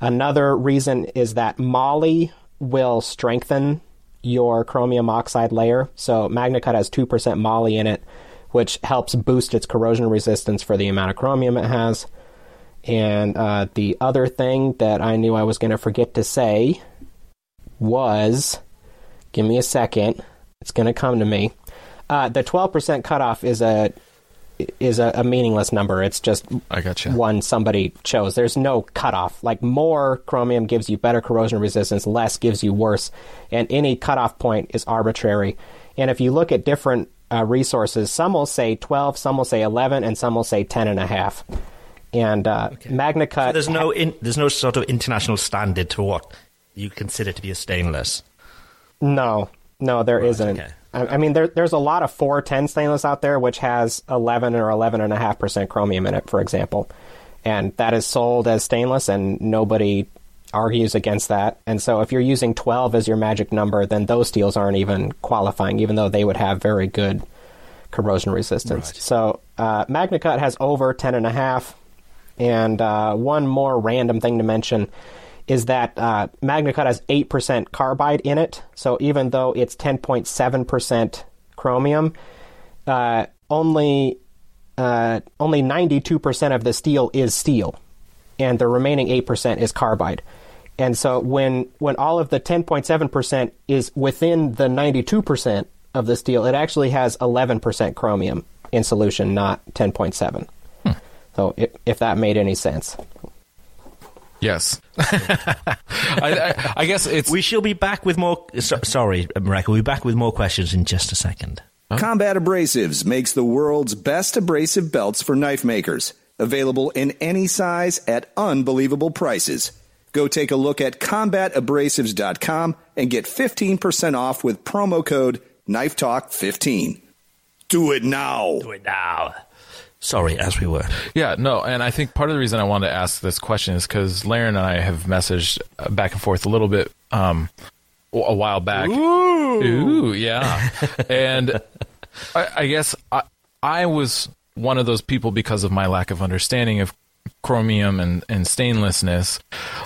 another reason is that moly will strengthen your chromium oxide layer. So MagnaCut has 2% moly in it, which helps boost its corrosion resistance for the amount of chromium it has. And uh, the other thing that I knew I was going to forget to say was give me a second. It's going to come to me. Uh, the 12% cutoff is a is a, a meaningless number. It's just I gotcha. one somebody chose. There's no cutoff. Like more chromium gives you better corrosion resistance, less gives you worse, and any cutoff point is arbitrary. And if you look at different uh, resources, some will say 12, some will say 11, and some will say 10 and a half. And uh, Magna Cut. So there's no in, there's no sort of international standard to what you consider to be a stainless. No, no, there not okay. I, mean, there, there's a lot of 410 stainless out there, which has 11 or 11.5% chromium in it, for example. And that is sold as stainless, and nobody argues against that. And so if you're using 12 as your magic number, then those steels aren't even qualifying, even though they would have very good corrosion resistance. So uh, Magna Cut has over 10.5. And uh, one more random thing to mention is that uh, Magna Cut has 8% carbide in it. So even though it's 10.7% chromium, uh, only uh, only 92% of the steel is steel, and the remaining 8% is carbide. And so when when all of the 10.7% is within the 92% of the steel, it actually has 11% chromium in solution, not 10.7. So if, if that made any sense. Yes. I, I, I guess it's. We shall be back with more. So, sorry, Mareko, we'll be back with more questions in just a second. Combat Abrasives makes the world's best abrasive belts for knife makers. Available in any size at unbelievable prices. Go take a look at combatabrasives.com and get 15% off with promo code KNIFETALK15. Do it now. Do it now. Sorry, as we were. Yeah, no, and I think part of the reason I wanted to ask this question is because Larrin and I have messaged uh, back and forth a little bit um, a while back. Ooh, Ooh yeah. and I, I guess I, I was one of those people because of my lack of understanding of chromium and, and stainlessness.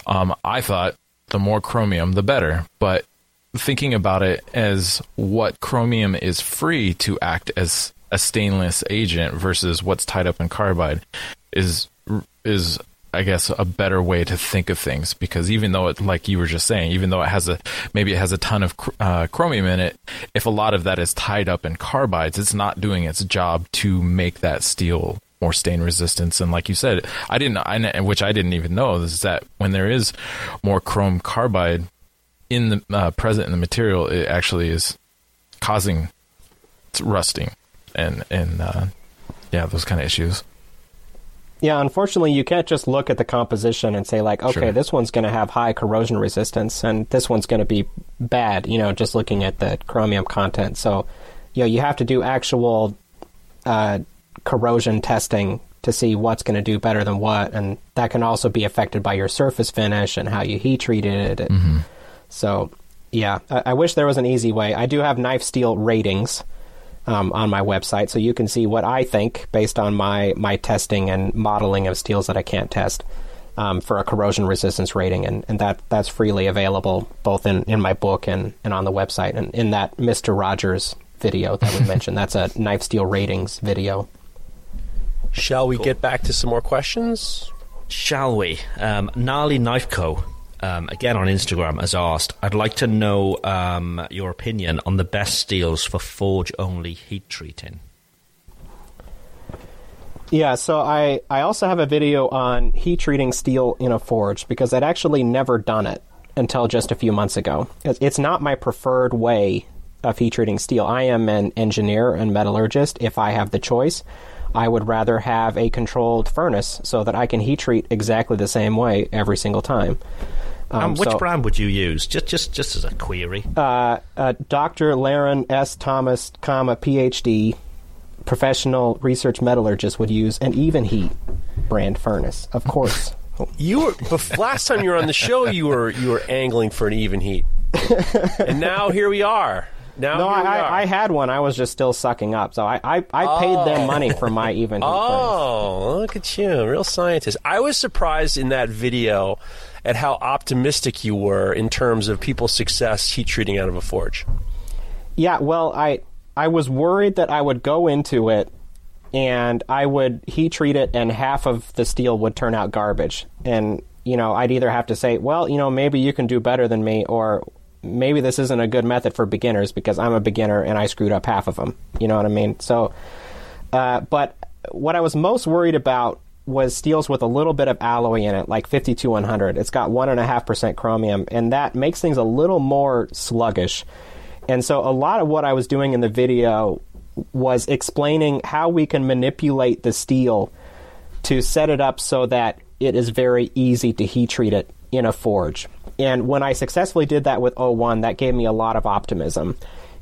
Um, I thought the more chromium, the better. But thinking about it as what chromium is free to act as a stainless agent versus what's tied up in carbide is is I guess a better way to think of things. Because even though it like you were just saying even though it has a maybe it has a ton of uh, chromium in it if a lot of that is tied up in carbides it's not doing its job to make that steel more stain resistance and like you said I didn't I which I didn't even know is that when there is more chrome carbide in the uh, present in the material it actually is causing rusting and and uh, yeah, those kind of issues. Yeah, unfortunately, you can't just look at the composition and say like, okay, Sure. this one's going to have high corrosion resistance, and this one's going to be bad. You know, just looking at the chromium content. So, you know, you have to do actual uh, corrosion testing to see what's going to do better than what, and that can also be affected by your surface finish and how you heat treated it. So, yeah, I, I wish there was an easy way. I do have knife steel ratings um, on my website, so you can see what I think based on my my testing and modeling of steels that I can't test um, for a corrosion resistance rating, and, and that that's freely available both in, in my book and, and on the website, and in that Mister Rogers video that we mentioned, that's a knife steel ratings video. Shall we get back to some more questions? Shall we? Um, Gnarly Knife Co. Um, again on Instagram has asked, I'd like to know um, your opinion on the best steels for forge only heat treating. Yeah, so I, I also have a video on heat treating steel in a forge because I'd actually never done it until just a few months ago. It's- It's not my preferred way of heat treating steel. I am an engineer and metallurgist. If I have the choice, I would rather have a controlled furnace so that I can heat treat exactly the same way every single time. Um, Um, which so- brand would you use? Just, just, just as a query. uh, Dr. Larrin S. Thomas, comma PhD, professional research metallurgist would use an Evenheat brand furnace, of course. You were bef- last time you were on the show. You were you were angling for an Evenheat, and now here we are. Now No, I. I, I had one. I was just still sucking up. So I, I, I paid them money oh. for my even. Oh, look at you, real scientist. I was surprised in that video at how optimistic you were in terms of people's success heat treating out of a forge. Yeah, well, I I was worried that I would go into it and I would heat treat it and half of the steel would turn out garbage. And, you know, I'd either have to say, well, you know, maybe you can do better than me or maybe this isn't a good method for beginners because I'm a beginner and I screwed up half of them. You know what I mean? So uh, but what I was most worried about was steels with a little bit of alloy in it, like 52100. It's got 1.5% chromium, and that makes things a little more sluggish. And so a lot of what I was doing in the video was explaining how we can manipulate the steel to set it up so that it is very easy to heat treat it in a forge. And when I successfully did that with O1, that gave me a lot of optimism.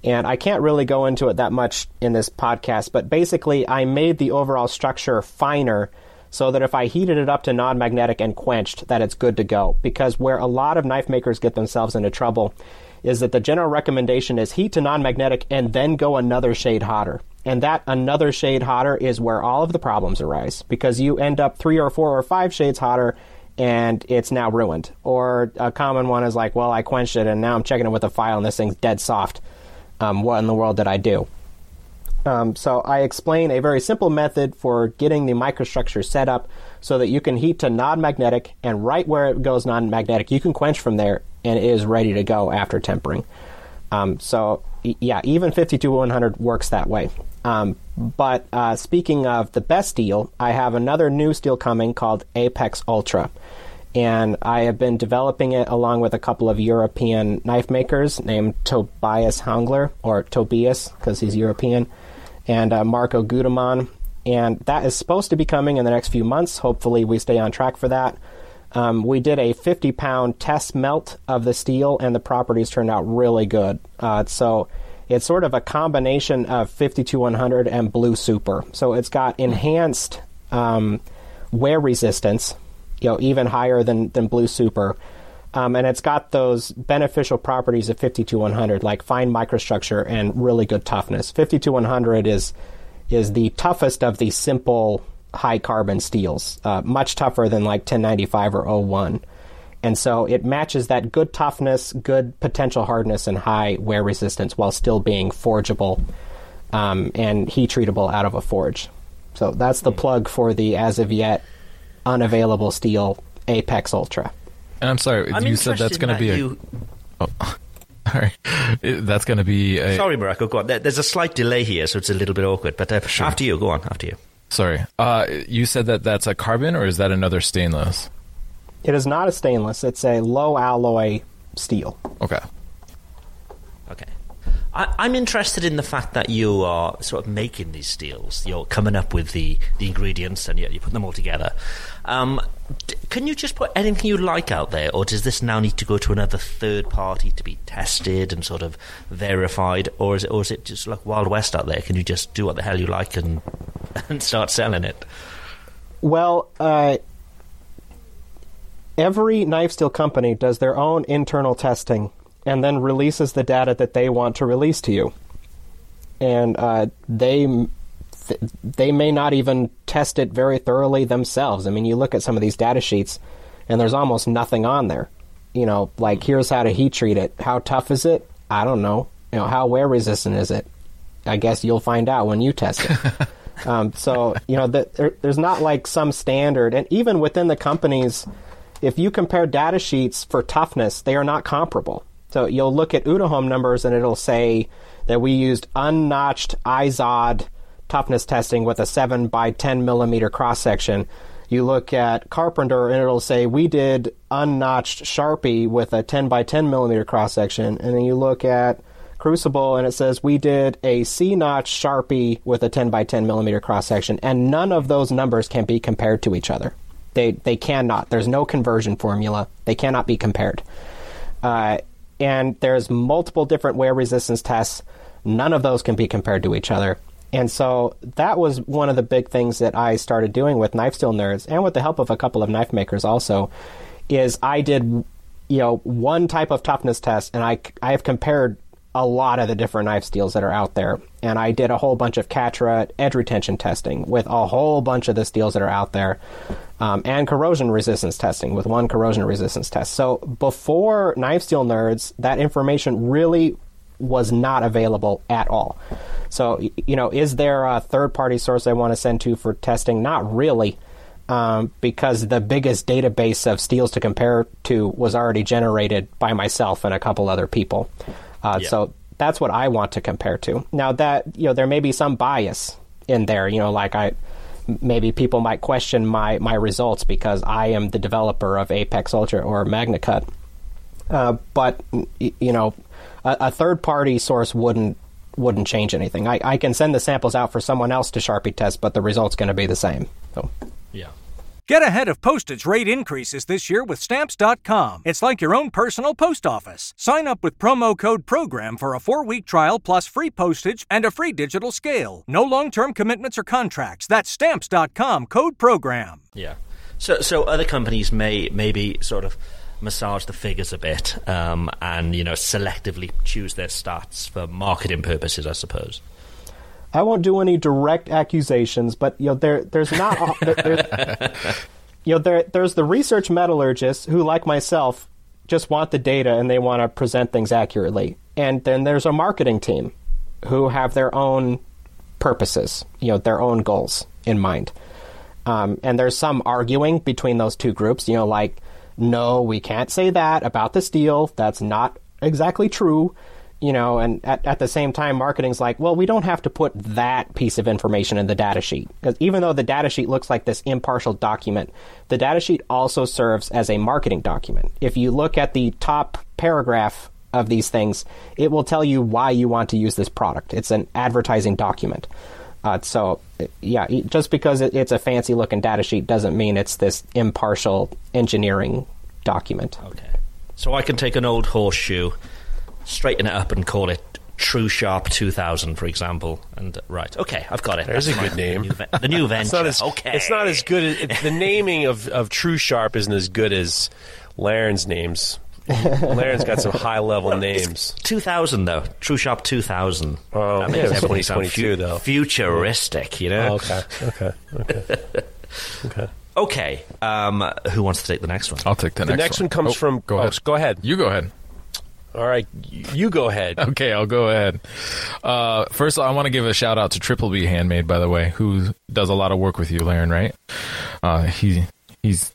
And I can't really go into it that much in this podcast, but basically, I made the overall structure finer so that if I heated it up to non magnetic and quenched, that it's good to go. Because where a lot of knife makers get themselves into trouble is that the general recommendation is heat to non magnetic and then go another shade hotter. And that another shade hotter is where all of the problems arise because you end up three or four or five shades hotter and it's now ruined. Or a common one is like, well, I quenched it and now I'm checking it with a file and this thing's dead soft. Um, what in the world did I do? Um, so I explain a very simple method for getting the microstructure set up so that you can heat to non-magnetic, and right where it goes non-magnetic, you can quench from there, and it is ready to go after tempering. Um, so yeah, even 52100 works that way. Um, but uh, speaking of the best steel, I have another new steel coming called Apex Ultra, and I have been developing it along with a couple of European knife makers named Tobias Hangler, or Tobias, because he's European, and uh, Marco Guldimann. And that is supposed to be coming in the next few months. Hopefully, we stay on track for that. Um, we did a 50 pound test melt of the steel, and the properties turned out really good. Uh, so it's sort of a combination of 52100 and Blue Super. So it's got enhanced um, wear resistance, you know, even higher than, than Blue Super. Um, and it's got those beneficial properties of 52100, like fine microstructure and really good toughness. 52100 is is the toughest of the simple high carbon steels, uh, much tougher than like 1095 or O1. And so it matches that good toughness, good potential hardness, and high wear resistance while still being forgeable um, and heat treatable out of a forge. So that's the plug for the as of yet unavailable steel Apex Ultra. And I'm sorry, I'm you said that's going to be a. you- Oh, all right. That's going to be a. Sorry, Mareko. Go on. There's a slight delay here, so it's a little bit awkward. But uh, after you, go on. After you. Sorry. Uh, you said that that's a carbon, or is that another stainless? It is not a stainless, it's a low alloy steel. Okay. Okay. I, I'm interested in the fact that you are sort of making these steels. You're coming up with the, the ingredients and you, you put them all together. Um, d- can you just put anything you like out there, or does this now need to go to another third party to be tested and sort of verified, or is it, or is it just like Wild West out there? Can you just do what the hell you like and and start selling it? Well, uh, every knife steel company does their own internal testing and then releases the data that they want to release to you. And uh, they th- they may not even test it very thoroughly themselves. I mean, you look at some of these data sheets, and there's almost nothing on there. You know, like here's how to heat treat it. How tough is it? I don't know. You know, how wear resistant is it? I guess you'll find out when you test it. um, so you know, the, there, there's not like some standard, and even within the companies, if you compare data sheets for toughness, they are not comparable. So you'll look at Uddeholm numbers, and it'll say that we used unnotched IZOD toughness testing with a seven by ten millimeter cross section. You look at Carpenter, and it'll say we did unnotched Charpy with a ten by ten millimeter cross section, and then you look at Crucible, and it says we did a C notch Charpy with a 10 by 10 millimeter cross section, and none of those numbers can be compared to each other. They they cannot. There's no conversion formula. They cannot be compared. Uh, and there's multiple different wear resistance tests. None of those can be compared to each other. And so that was one of the big things that I started doing with Knife Steel Nerds, and with the help of a couple of knife makers also, is I did you know one type of toughness test, and I I have compared a lot of the different knife steels that are out there. And I did a whole bunch of Catra edge retention testing with a whole bunch of the steels that are out there, um, and corrosion resistance testing with one corrosion resistance test. So before Knife Steel Nerds, that information really was not available at all. So, you know, is there a third party source I want to send to for testing? Not really. Um, because the biggest database of steels to compare to was already generated by myself and a couple other people. Uh, So that's what I want to compare to. Now that you know, there may be some bias in there. You know, like I maybe people might question my my results because I am the developer of Apex Ultra or MagnaCut. Uh, but you know, a, a third party source wouldn't wouldn't change anything. I, I can send the samples out for someone else to Charpy test, but the result's going to be the same. So. Yeah. Get ahead of postage rate increases this year with Stamps.com. It's like your own personal post office. Sign up with promo code PROGRAM for a four week trial plus free postage and a free digital scale. No long term commitments or contracts. That's Stamps.com code PROGRAM. Yeah. So, so other companies may maybe sort of massage the figures a bit, um, and you know, selectively choose their stats for marketing purposes, I suppose. I won't do any direct accusations, but you know there there's not there, there's, you know there there's the research metallurgists who like myself just want the data and they want to present things accurately. And then there's a marketing team who have their own purposes, you know, their own goals in mind. Um, and there's some arguing between those two groups, you know, like, no, we can't say that about the steel. That's not exactly true. You know, and at, at the same time, marketing's like, well, we don't have to put that piece of information in the data sheet. Because even though the data sheet looks like this impartial document, the data sheet also serves as a marketing document. If you look at the top paragraph of these things, it will tell you why you want to use this product. It's an advertising document. Uh, so, yeah, just because it's a fancy looking data sheet doesn't mean it's this impartial engineering document. Okay. So I can take an old horseshoe straighten it up and call it True Sharp 2000, for example. And right, okay, I've got it. There's That's a good name. The new, ve- the new venture. It's not as, okay, it's not as good as it, the naming of, of True Sharp isn't as good as Larrin's names. Larrin's got some high level names. 2000 though. True Sharp 2000. Oh, that yeah, makes it's everything sound 2022 though. Futuristic, you know. Oh, okay, okay, okay, okay. Okay, um, who wants to take the next one? I'll take the, next one. The next one comes Oh, from. Go oh, go ahead. You go ahead. All right, you go ahead. Okay, I'll go ahead. Uh, first, I want to give a shout out to Triple B Handmade, by the way, who does a lot of work with you, Larrin. Right? Uh, he he's,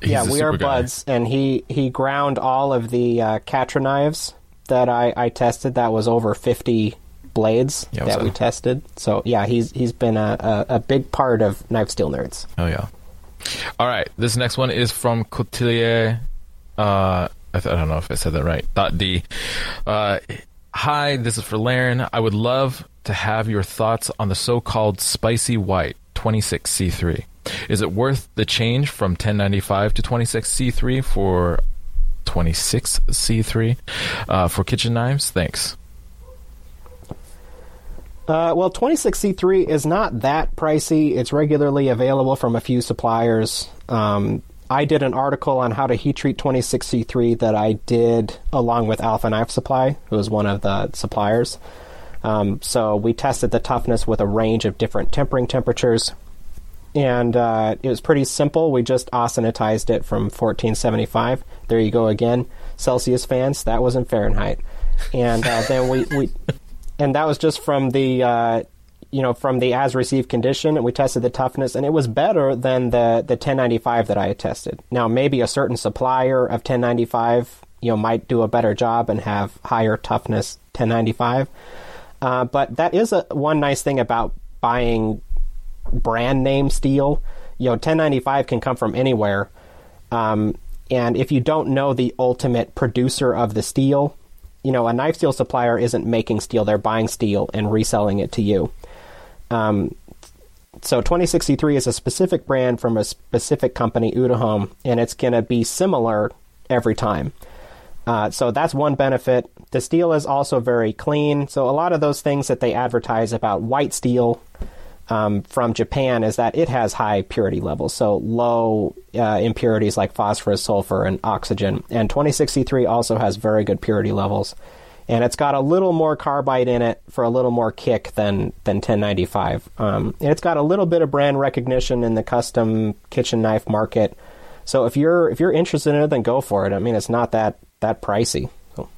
he's yeah, a we are super guy. buds, and he he ground all of the uh, CATRA knives that I, I tested. That was over fifty blades Yeah, that we tested. So yeah, he's he's been a, a, a big part of Knife Steel Nerds. Oh yeah. All right. This next one is from Cotillier. Uh, I, th- I don't know if I said that right. Dot D. Uh, hi, this is for Larrin. I would love to have your thoughts on the so-called spicy white 26C3. Is it worth the change from 1095 to 26C3 for 26C3 uh, for kitchen knives? Thanks. Uh, well, 26C3 is not that pricey. It's regularly available from a few suppliers. Um, I did an article on how to heat treat 26C3 that I did along with Alpha Knife Supply, who is one of the suppliers. Um, so we tested the toughness with a range of different tempering temperatures. And uh, it was pretty simple. We just austenitized it from 1475. There you go again. Celsius fans, that was in Fahrenheit. And uh, then we, we and that was just from the uh, you know from the as received condition and we tested the toughness and it was better than the the 1095 that I had tested. Now maybe a certain supplier of 1095 you know might do a better job and have higher toughness 1095. Uh, but that is a, one nice thing about buying brand name steel. You know, 1095 can come from anywhere. Um, and if you don't know the ultimate producer of the steel, you know, a knife steel supplier isn't making steel, they're buying steel and reselling it to you. Um, so 26C3 is a specific brand from a specific company, Uddeholm, and it's going to be similar every time. Uh, so that's one benefit. The steel is also very clean. So a lot of those things that they advertise about white steel um, from Japan is that it has high purity levels, so low uh, impurities like phosphorus, sulfur, and oxygen. And 26C3 also has very good purity levels, and it's got a little more carbide in it for a little more kick than than 1095. Um, and it's got a little bit of brand recognition in the custom kitchen knife market. So if you're if you're interested in it, then go for it. I mean, it's not that that pricey. So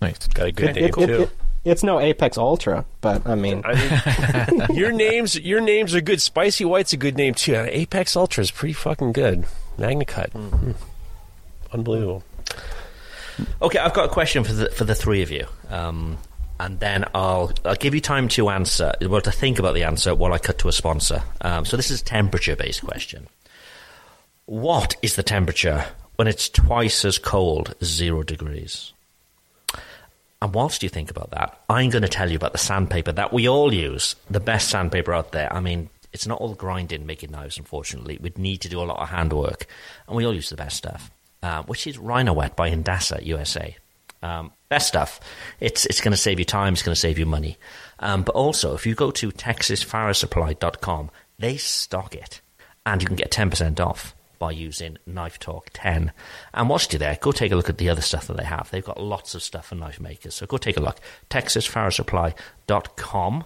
Nice. Got a good it- name it- too. it- it's no Apex Ultra, but I mean, I mean, your names, your names are good. Spicy White's a good name too. Apex Ultra is pretty fucking good. MagnaCut, Mm. unbelievable. Okay, I've got a question for the for the three of you, um, and then I'll I'll give you time to answer, well, to think about the answer while I cut to a sponsor. Um, so this is a temperature based question. What is the temperature when it's twice as cold as zero degrees? And whilst you think about that, I'm going to tell you about the sandpaper that we all use, the best sandpaper out there. I mean, it's not all grinding making knives, unfortunately. We'd need to do a lot of handwork, and we all use the best stuff, uh, which is Rhino Wet by Indasa USA. Um, best stuff. It's it's going to save you time. It's going to save you money. Um, but also, if you go to TexasFireSupply.com, they stock it, and you can get ten percent off by using Knife Talk 10. And whilst you're there, go take a look at the other stuff that they have. They've got lots of stuff for knife makers. So go take a look. TexasFireSupply.com.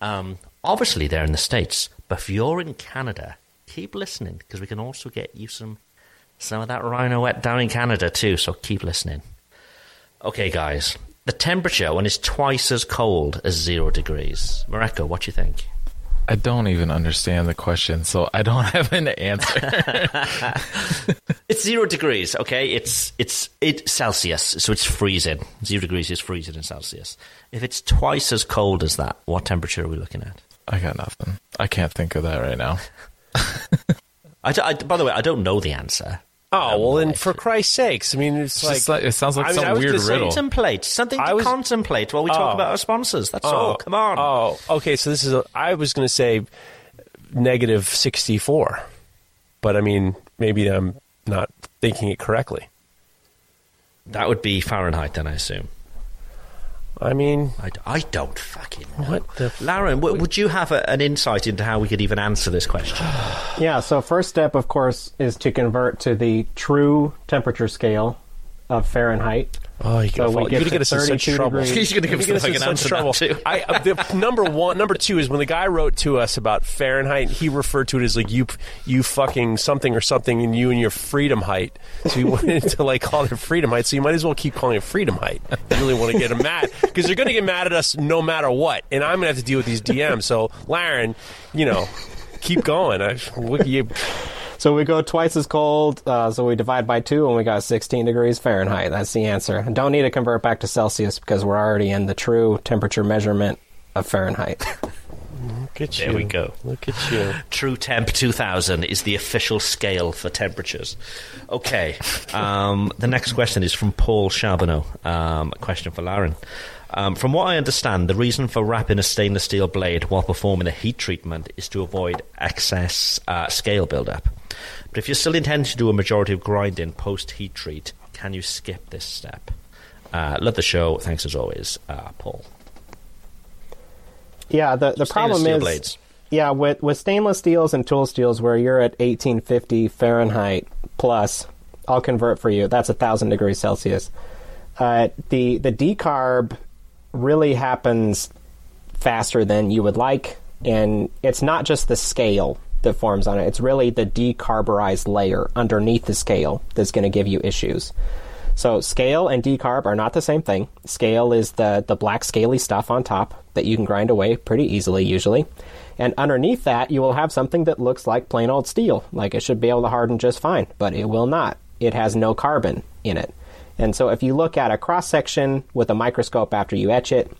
Um, obviously, they're in the States, but if you're in Canada, keep listening because we can also get you some some of that rhino wet down in Canada too. So keep listening. Okay, guys. The temperature when it's twice as cold as zero degrees. Mareko, what do you think? I don't even understand the question, so I don't have an answer. It's zero degrees, okay? It's it's it Celsius, so it's freezing. Zero degrees is freezing in Celsius. If it's twice as cold as that, what temperature are we looking at? I got nothing. I can't think of that right now. I, I- by the way, I don't know the answer. Oh well, then for Christ's sakes, I mean, it's It's like, like- it sounds like I mean, I some was weird gonna say riddle. Contemplate something to I was- contemplate while we talk Oh. about our sponsors. That's oh, all. Come on. Oh, okay. So this is. A, I was going to say negative sixty-four, but I mean, maybe I'm not thinking it correctly. That would be Fahrenheit, then I assume. I mean, I don't fucking know. What the f- Larrin, w- would you have a, an insight into how we could even answer this question? Yeah, so first step, of course, is to convert to the true temperature scale of Fahrenheit. Oh, you so fall. you're gonna get us in such trouble. degrees. You're gonna give You're us gonna like get an us in answer such trouble. too. I, uh, the number one, number two is when the guy wrote to us about Fahrenheit. He referred to it as like you, you fucking something or something, and you and your freedom height. So he wanted to like call it freedom height. So you might as well keep calling it freedom height. You really want to get him mad because they're going to get mad at us no matter what, and I'm going to have to deal with these DMs. So Larrin, you know, keep going. I, look, you, So we go twice as cold, uh, so we divide by two, and we got 16 degrees Fahrenheit. That's the answer. Don't need to convert back to Celsius because we're already in the true temperature measurement of Fahrenheit. look at you. There you. we go. Look at you. True Temp 2000 is the official scale for temperatures. Okay. Um, the next question is from Paul Charbonneau. Um, a question for Larrin. Um, from what I understand, the reason for wrapping a stainless steel blade while performing a heat treatment is to avoid excess uh, scale buildup. But if you still intend to do a majority of grinding post heat treat, can you skip this step? Uh, love the show. Thanks as always, uh, Paul. yeah, the, the Stainless problem is. blades. Yeah, with, with stainless steels and tool steels where you're at 1850 Fahrenheit plus, I'll convert for you. That's 1,000 degrees Celsius. Uh, the, the decarb really happens faster than you would like, and it's not just the scale that forms on it, it's really the decarburized layer underneath the scale that's going to give you issues. So scale and decarb are not the same thing. Scale is the the black scaly stuff on top that you can grind away pretty easily usually. And underneath that you will have something that looks like plain old steel. Like it should be able to harden just fine, but it will not. It has no carbon in it. And so if you look at a cross section with a microscope after you etch it,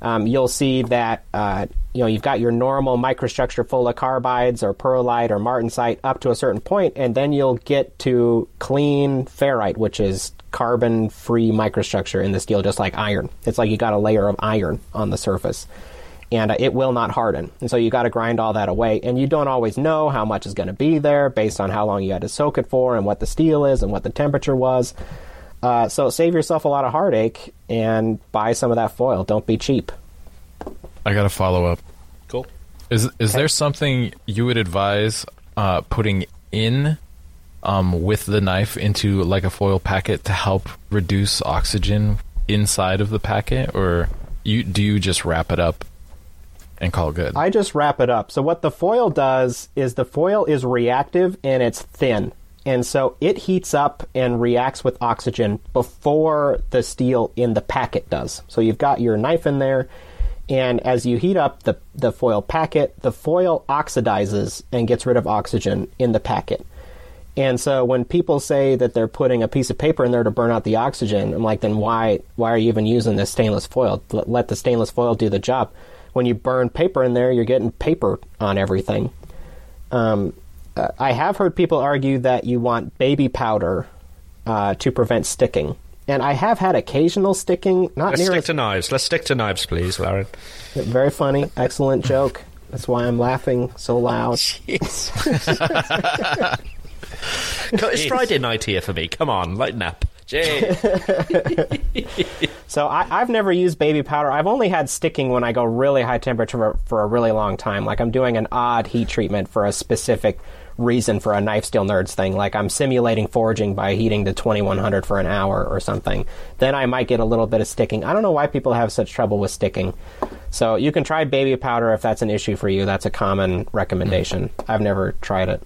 um, you'll see that uh, you know you've got your normal microstructure full of carbides or pearlite or martensite up to a certain point, and then you'll get to clean ferrite, which is carbon-free microstructure in the steel, just like iron. It's like you got a layer of iron on the surface, and uh, it will not harden. And so you got to grind all that away, and you don't always know how much is going to be there based on how long you had to soak it for, and what the steel is, and what the temperature was. Uh, so save yourself a lot of heartache and buy some of that foil. Don't be cheap. I got to follow up. Cool. Is is there something you would advise uh, putting in um, with the knife into like a foil packet to help reduce oxygen inside of the packet, or you do you just wrap it up and call it good? I just wrap it up. So what the foil does is the foil is reactive and it's thin. And so it heats up and reacts with oxygen before the steel in the packet does. So you've got your knife in there and as you heat up the, the foil packet, the foil oxidizes and gets rid of oxygen in the packet. And so when people say that they're putting a piece of paper in there to burn out the oxygen, I'm like, then why why are you even using this stainless foil? Let, the stainless foil do the job. When you burn paper in there, you're getting paper on everything. Um, uh, I have heard people argue that you want baby powder uh, to prevent sticking, and I have had occasional sticking. Not Let's near stick as to knives. Let's stick to knives, please, Larrin. very funny, excellent joke. That's why I'm laughing so loud. It's Friday night here for me. Come on, lighten up. Jay. So I, I've never used baby powder. I've only had sticking when I go really high temperature for, for a really long time. Like I'm doing an odd heat treatment for a specific reason for a knife steel nerds thing. Like I'm simulating forging by heating to 2100 for an hour or something. Then I might get a little bit of sticking. I don't know why people have such trouble with sticking. So you can try baby powder if that's an issue for you. That's a common recommendation. I've never tried it.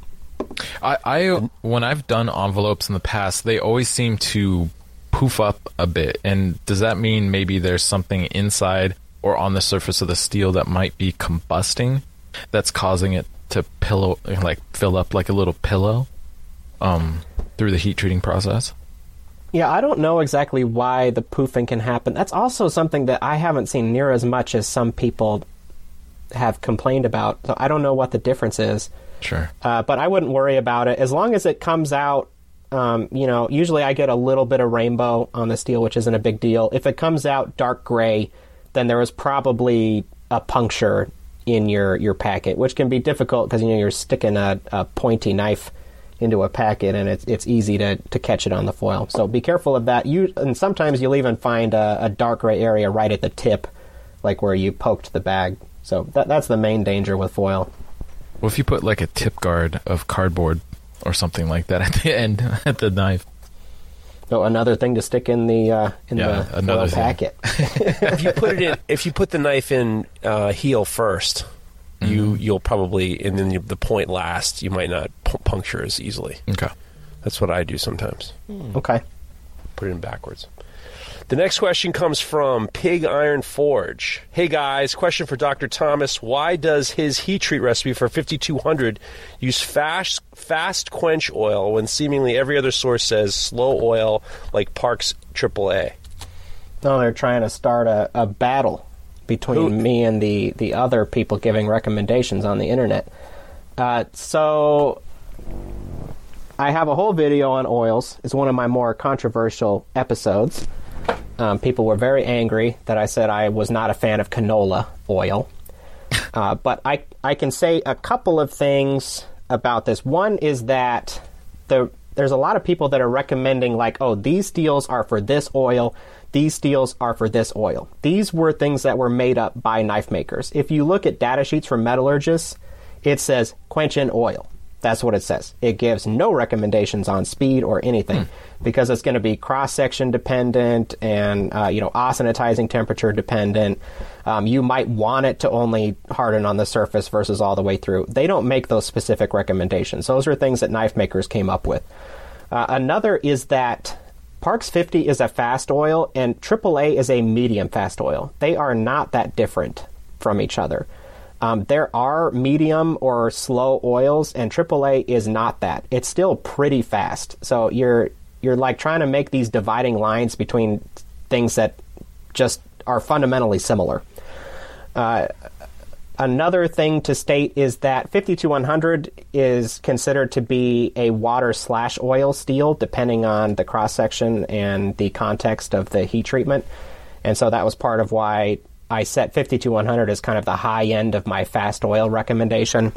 I, I when I've done envelopes in the past, they always seem to poof up a bit. And does that mean maybe there's something inside or on the surface of the steel that might be combusting that's causing it to pillow, like fill up like a little pillow, um, through the heat treating process. Yeah, I don't know exactly why the poofing can happen. That's also something that I haven't seen near as much as some people have complained about. So I don't know what the difference is. Sure. Uh, but I wouldn't worry about it as long as it comes out. Um, you know, usually I get a little bit of rainbow on the steel, which isn't a big deal. If it comes out dark gray, then there was probably a puncture in your, your packet, which can be difficult because you know you're sticking a, a pointy knife into a packet and it's it's easy to, to catch it on the foil. So be careful of that. You and sometimes you'll even find a, a dark gray area right at the tip, like where you poked the bag. So that that's the main danger with foil. Well, if you put like a tip guard of cardboard or something like that at the end at the knife? So another thing to stick in the uh, in Yeah, the another foil packet. if you put it in, if you put the knife in uh, heel 1st you you'll probably and then you, the point last. You might not pu- puncture as easily. Okay. That's what I do sometimes. okay. Put it in backwards. The next question comes from Pig Iron Forge. Hey guys, question for Dr. Thomas. Why does his heat treat recipe for 5200 use fast fast quench oil when seemingly every other source says slow oil like Parks AAA? No, they're trying to start a, a battle between Who- me and the, the other people giving recommendations on the internet. Uh, so I have a whole video on oils. It's one of my more controversial episodes. Um, people were very angry that I said I was not a fan of canola oil. Uh, but I, I can say a couple of things about this. One is that the, there's a lot of people that are recommending, like, oh, these steels are for this oil, these steels are for this oil. These were things that were made up by knife makers. If you look at data sheets from metallurgists, it says quench in oil. That's what it says. It gives no recommendations on speed or anything because it's going to be cross section dependent and uh, you know austenitizing temperature dependent. Um, you might want it to only harden on the surface versus all the way through. They don't make those specific recommendations. Those are things that knife makers came up with. Uh, another is that Parks 50 is a fast oil and AAA is a medium fast oil. They are not that different from each other. Um, there are medium or slow oils, and AAA is not that. It's still pretty fast. So you're you're like trying to make these dividing lines between things that just are fundamentally similar. Uh, another thing to state is that 52100 is considered to be a water slash oil steel, depending on the cross section and the context of the heat treatment. And so that was part of why I set 52100 as kind of the high end of my fast oil recommendation.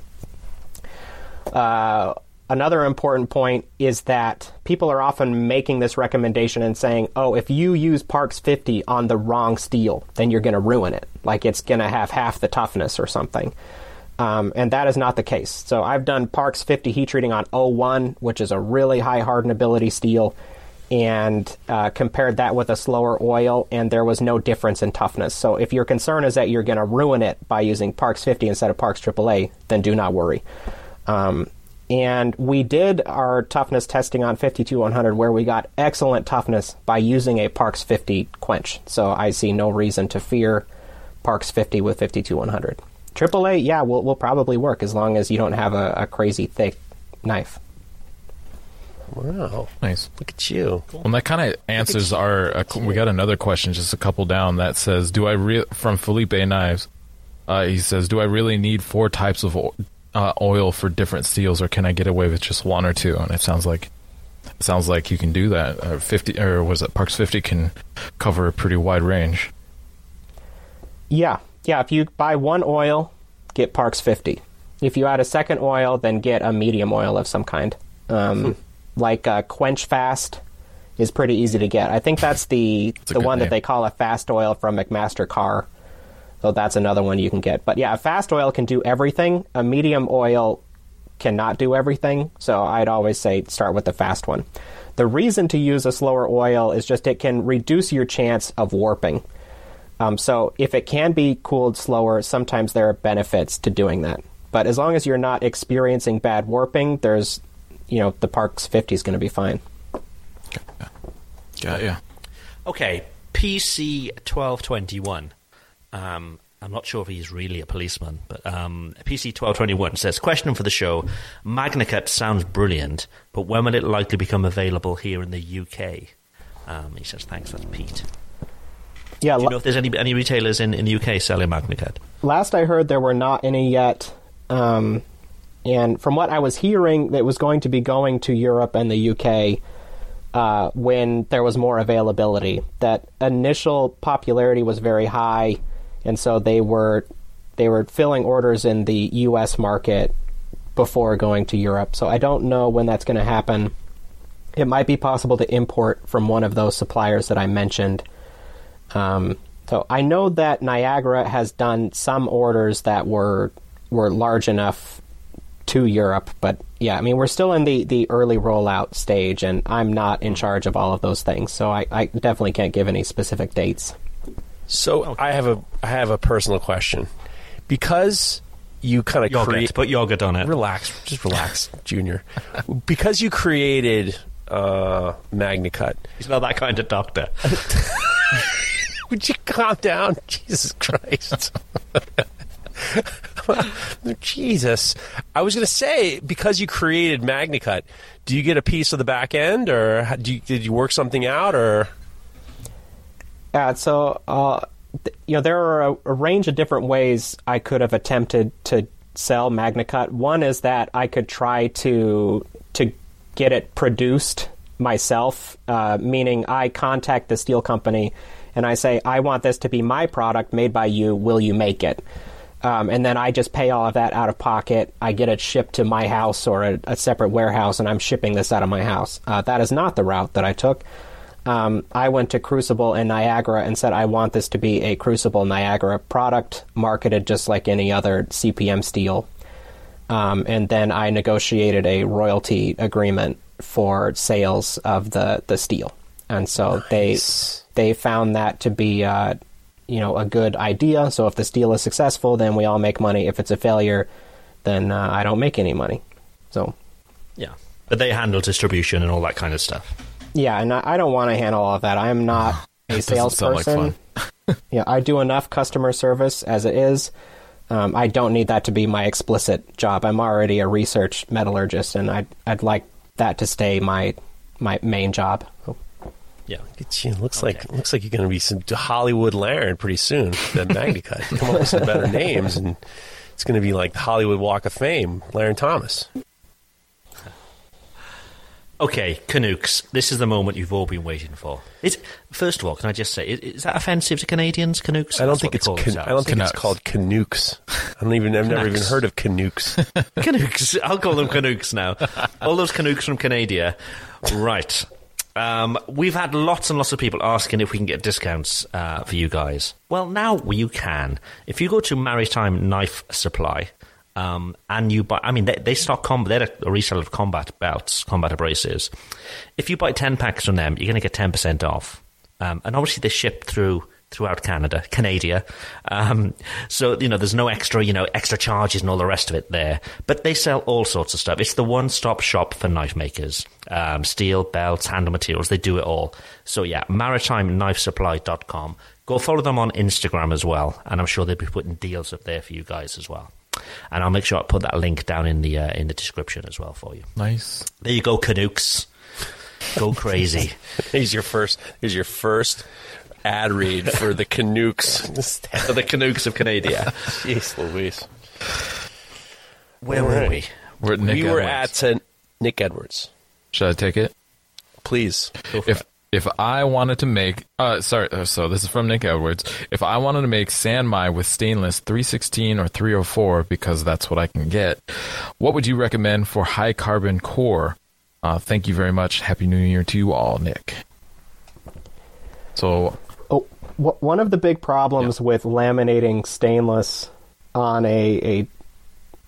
Uh, another important point is that people are often making this recommendation and saying, oh, if you use Parks 50 on the wrong steel, then you're going to ruin it. Like it's going to have half the toughness or something. Um, and that is not the case. So I've done Parks 50 heat treating on O1, which is a really high hardenability steel, and uh, compared that with a slower oil, and there was no difference in toughness. So if your concern is that you're going to ruin it by using Parks 50 instead of Parks AAA, then do not worry. Um, and we did our toughness testing on 52100 where we got excellent toughness by using a Parks 50 quench. So I see no reason to fear Parks 50 with 52100. AAA, yeah, will will probably work as long as you don't have a, a crazy thick knife. Wow, Nice. look at you. Well, that kind of answers our. Uh, we got another question, just a couple down, that says, "Do I re- from Felipe Knives?" Uh, he says, "Do I really need four types of o- uh, oil for different steels, or can I get away with just one or two? And it sounds like it sounds like you can do that. Uh, Fifty or was it Parks Fifty can cover a pretty wide range. Yeah, yeah. If you buy one oil, get Parks 50. If you add a second oil, then get a medium oil of some kind. Um, like uh, Quench Fast is pretty easy to get. I think that's the a the one name. that they call a fast oil from McMaster Carr. So that's another one you can get. But yeah, a fast oil can do everything. A medium oil cannot do everything. So I'd always say start with the fast one. The reason to use a slower oil is just it can reduce your chance of warping. Um, so if it can be cooled slower, sometimes there are benefits to doing that. But as long as you're not experiencing bad warping, there's, you know, the Parks 50 is going to be fine. Yeah, yeah. Okay, PC twelve twenty one. Um, I'm not sure if he's really a policeman, but um, PC1221 says, Question for the show. MagnaCut sounds brilliant, but when will it likely become available here in the UK? Um, he says, Thanks, that's Pete. Yeah, Do you la- know if there's any any retailers in, in the UK selling MagnaCut? last I heard, there were not any yet. Um, and from what I was hearing, it was going to be going to Europe and the UK uh, when there was more availability. That initial popularity was very high, and so they were they were filling orders in the U.S. market before going to Europe. So I don't know when that's going to happen. It might be possible to import from one of those suppliers that I mentioned. Um, so I know that Niagara has done some orders that were were large enough to Europe, but yeah, I mean we're still in the, the early rollout stage, and I'm not in charge of all of those things, so I, I definitely can't give any specific dates. So I have a I have a personal question. Because you kind of Yogurt. create Put yogurt on it. relax, just relax, Junior. because you created uh, MagnaCut, He's not that kind of doctor. would you calm down? Jesus Christ. Jesus. I was going to say, because you created MagnaCut, do you get a piece of the back end, or you, did you work something out, or Yeah, so uh, th- you know there are a, a range of different ways I could have attempted to sell MagnaCut. One is that I could try to to get it produced myself, uh, meaning I contact the steel company and I say I want this to be my product made by you. Will you make it? Um, and then I just pay all of that out of pocket. I get it shipped to my house or a, a separate warehouse, and I'm shipping this out of my house. Uh, that is not the route that I took. Um, I went to Crucible in Niagara and said, I want this to be a Crucible Niagara product, marketed just like any other CPM steel. Um, and then I negotiated a royalty agreement for sales of the, the steel. And so they they found that to be uh, you know a good idea. So if this deal is successful, then we all make money. If it's a failure, then uh, I don't make any money. So Yeah. But they handle distribution and all that kind of stuff. yeah, and I, I don't want to handle all of that. I am not a like salesperson. yeah, I do enough customer service as it is. Um, I don't need that to be my explicit job. I'm already a research metallurgist, and I'd I'd like that to stay my my main job. So, Yeah. It looks like looks like you're going to be some Hollywood Larrin pretty soon. That MagnaCut. Come up with some better names, and it's going to be like the Hollywood Walk of Fame, Larrin Thomas. Okay, Canucks. This is the moment you've all been waiting for. Is, first of all, can I just say, is, is that offensive to Canadians, Canucks? I don't That's think it's they call can, I don't themselves. think it's called Canucks. I don't even I've never even heard of Canucks. Canucks. I'll call them Canucks now. All those Canucks from Canada. Right. Um, we've had lots and lots of people asking if we can get discounts uh, for you guys. Well, now you can. If you go to Maritime Knife Supply, um, and you buy, I mean, they, they stock combat, they're a reseller of combat belts, combat abrasives. If you buy 10 packs from them, you're going to get 10% off. Um, and obviously, they ship through throughout Canada, Canada. Um, so you know, there's no extra, you know, extra charges and all the rest of it there. But they sell all sorts of stuff. It's the one-stop shop for knife makers. Um, steel, belts, handle materials. They do it all. So yeah, MaritimeKnifeSupply.com. Go follow them on Instagram as well, and I'm sure they'll be putting deals up there for you guys as well. And I'll make sure I put that link down in the uh, in the description as well for you. Nice. There you go, Canucks. Go crazy. here's your first. Here's your first ad read for the Canucks. for the Canucks of Canada. Jeez Louise. Where All were right. we? We're at Nick we were at uh, Nick Edwards. Should I take it? Please. if if I wanted to make uh sorry uh, so this is from Nick Edwards if I wanted to make Sanmai with stainless 316 or 304 because that's what I can get what would you recommend for high carbon core uh, thank you very much happy new year to you all Nick so Wh- one of the big problems with laminating stainless on a, a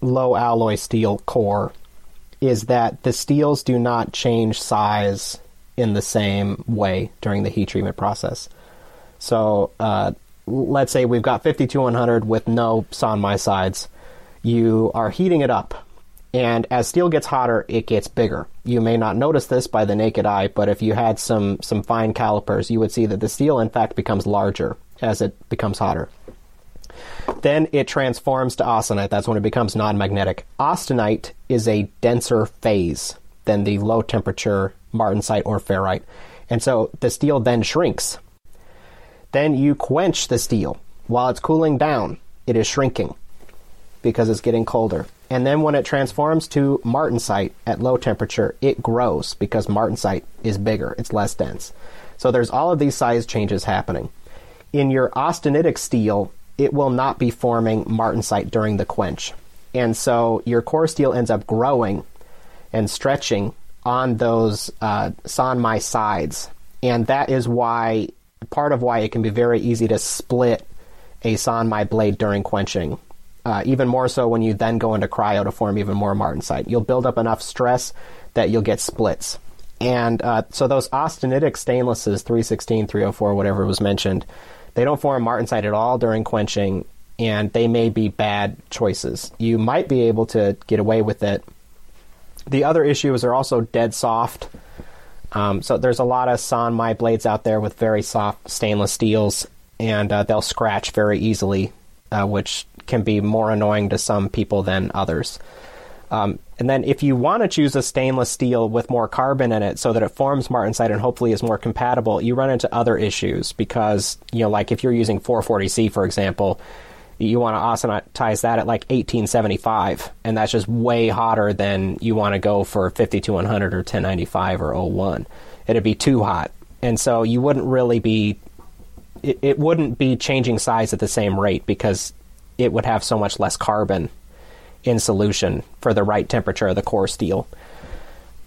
low alloy steel core is that the steels do not change size in the same way during the heat treatment process. So, uh, let's say we've got 52100 with no Sanmai sides. You are heating it up, and as steel gets hotter, it gets bigger. You may not notice this by the naked eye, but if you had some some fine calipers, you would see that the steel, in fact, becomes larger as it becomes hotter. Then it transforms to austenite. That's when it becomes non magnetic. Austenite is a denser phase than the low temperature martensite or ferrite. And so the steel then shrinks. Then you quench the steel. While it's cooling down, it is shrinking because it's getting colder. And then when it transforms to martensite at low temperature, it grows because martensite is bigger, it's less dense. So there's all of these size changes happening. In your austenitic steel, it will not be forming martensite during the quench. And so your core steel ends up growing and stretching on those uh, Sanmai sides. And that is why, part of why it can be very easy to split a Sanmai blade during quenching. Uh, even more so when you then go into cryo to form even more martensite. You'll build up enough stress that you'll get splits. And uh, so those austenitic stainlesses, 316, 304, whatever was mentioned, they don't form martensite at all during quenching, and they may be bad choices. You might be able to get away with it. The other issue is they're also dead soft. Um, so there's a lot of Sanmai blades out there with very soft stainless steels, and uh, they'll scratch very easily, uh, which can be more annoying to some people than others. Um, and then if you want to choose a stainless steel with more carbon in it so that it forms martensite and hopefully is more compatible, you run into other issues because, you know, like if you're using 440C, for example, you want to austenitize that at like 1875, and that's just way hotter than you want to go for 5200 or 1095 or O1. It'd be too hot. And so you wouldn't really be, it, it wouldn't be changing size at the same rate because it would have so much less carbon in solution for the right temperature of the core steel.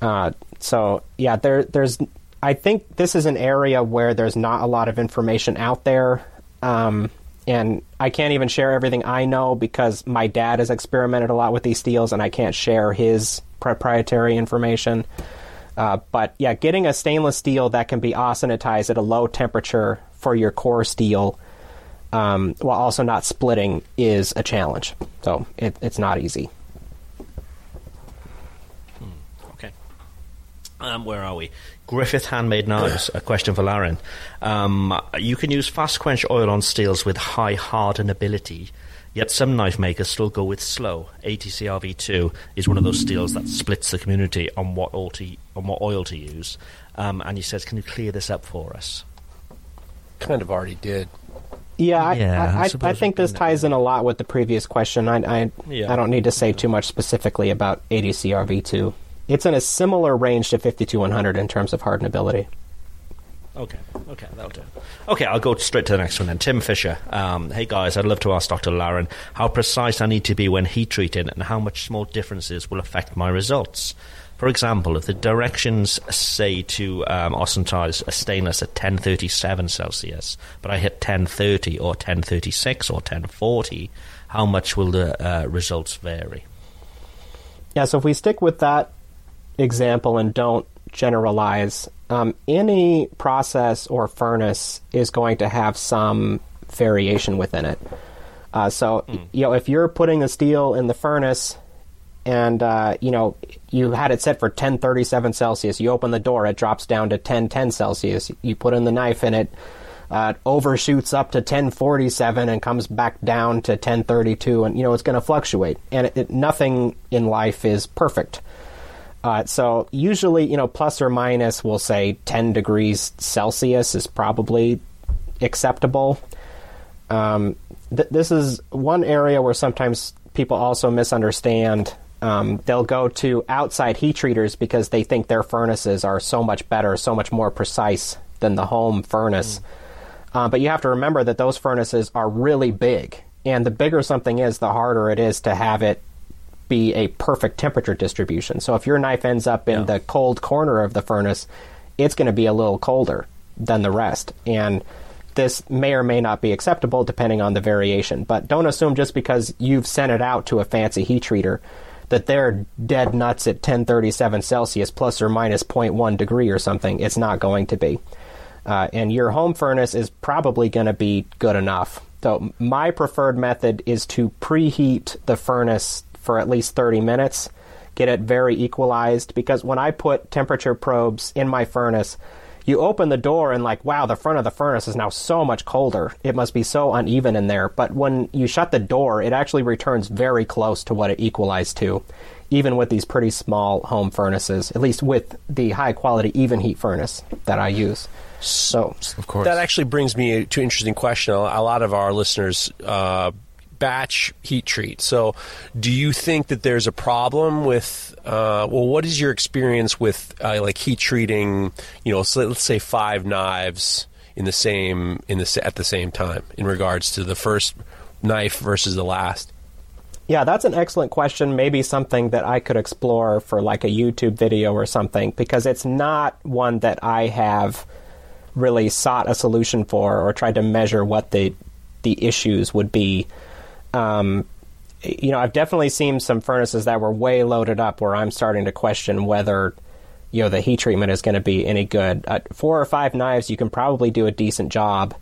Uh, so yeah, there there's I think this is an area where there's not a lot of information out there. Um, and I can't even share everything I know because my dad has experimented a lot with these steels and I can't share his proprietary information. Uh, but yeah, getting a stainless steel that can be austenitized at a low temperature for your core steel um, while also not splitting is a challenge. So it, it's not easy. Hmm, okay. Um, where are we? Griffith handmade knives. a question for Larrin. Um, you can use fast quench oil on steels with high hardenability, yet some knife makers still go with slow. 80CrV2 is one of those steels that splits the community on what oil to, on what oil to use. Um, and he says, "Can you clear this up for us?" Kind of already did. Yeah, I, yeah, I, I, I think this ties in a lot with the previous question. I, I, yeah. I don't need to say too much specifically about 80CrV2. It's in a similar range to 52100 in terms of hardenability. Okay, okay, that'll do. Okay, I'll go straight to the next one then. Tim Fisher. Um, hey guys, I'd love to ask Dr. Larrin how precise I need to be when heat treating and how much small differences will affect my results. For example, if the directions say to um, austenize a stainless at 1037 Celsius, but I hit 1030 or 1036 or 1040, how much will the uh, results vary? Yeah, so if we stick with that example and don't generalize, um, any process or furnace is going to have some variation within it. Uh, so, mm. you know, if you're putting the steel in the furnace and uh, you know you had it set for 1037 Celsius. You open the door, it drops down to 1010 Celsius. You put in the knife, and it uh, overshoots up to 1047 and comes back down to 1032, and you know it's going to fluctuate. And it, it, nothing in life is perfect. Uh, so usually, you know, plus or minus, we'll say 10 degrees Celsius is probably acceptable. Um, th- this is one area where sometimes people also misunderstand um, they'll go to outside heat treaters because they think their furnaces are so much better, so much more precise than the home furnace. Mm. Uh, but you have to remember that those furnaces are really big. And the bigger something is, the harder it is to have it be a perfect temperature distribution. So if your knife ends up in yeah. the cold corner of the furnace, it's going to be a little colder than the rest. And this may or may not be acceptable depending on the variation. But don't assume just because you've sent it out to a fancy heat treater that they're dead nuts at 1037 Celsius plus or minus 0.1 degree or something. It's not going to be. Uh, and your home furnace is probably going to be good enough. So, my preferred method is to preheat the furnace for at least 30 minutes, get it very equalized, because when I put temperature probes in my furnace, you open the door and like wow the front of the furnace is now so much colder it must be so uneven in there but when you shut the door it actually returns very close to what it equalized to even with these pretty small home furnaces at least with the high quality Evenheat furnace that i use so Of course. That actually brings me to an interesting question. A a lot of our listeners uh, batch heat treat. So, do you think that there's a problem with? Uh, well, what is your experience with uh, like heat treating? You know, so let's say five knives in the same in the at the same time in regards to the first knife versus the last. Yeah, that's an excellent question. Maybe something that I could explore for like a YouTube video or something, because it's not one that I have really sought a solution for or tried to measure what the the issues would be. Um, you know, I've definitely seen some furnaces that were way loaded up where I'm starting to question whether you know the heat treatment is going to be any good. Uh, four or five knives, you can probably do a decent job.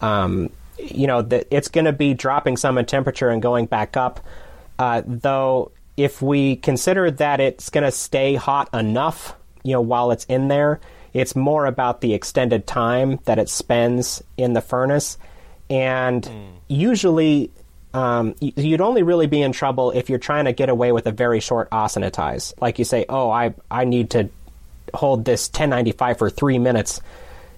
Um, you know, that it's going to be dropping some in temperature and going back up. Uh, though, if we consider that it's going to stay hot enough, you know, while it's in there, it's more about the extended time that it spends in the furnace. And usually, um, you'd only really be in trouble if you're trying to get away with a very short austenitize. Like you say, oh, I, I need to hold this 1095 for three minutes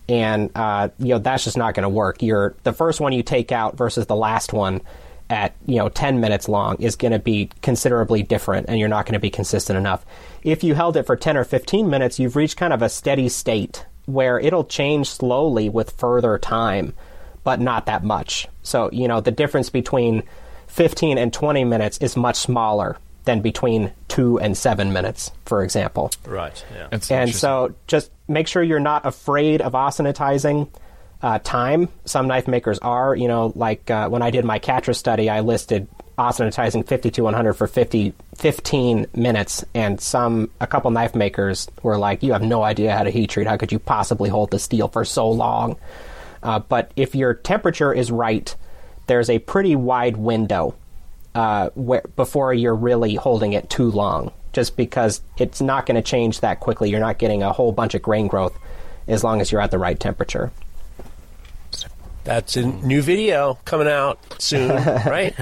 and uh, you know that's just not going to work. You're the first one you take out versus the last one at you know 10 minutes long is going to be considerably different, and you're not going to be consistent enough. If you held it for 10 or 15 minutes, you've reached kind of a steady state where it'll change slowly with further time, but not that much. So you know the difference between 15 and 20 minutes is much smaller than between two and seven minutes, for example. Right. Yeah. It's And so just make sure you're not afraid of austenitizing uh, time. Some knife makers are. You know, like uh, when I did my CATRA study, I listed austenitizing 50 to 100 for 50, 15 minutes. And some, a couple knife makers were like, you have no idea how to heat treat. How could you possibly hold the steel for so long? Uh, but if your temperature is right, there's a pretty wide window uh, where, before you're really holding it too long, just because it's not going to change that quickly. You're not getting a whole bunch of grain growth as long as you're at the right temperature. That's a new video coming out soon, right?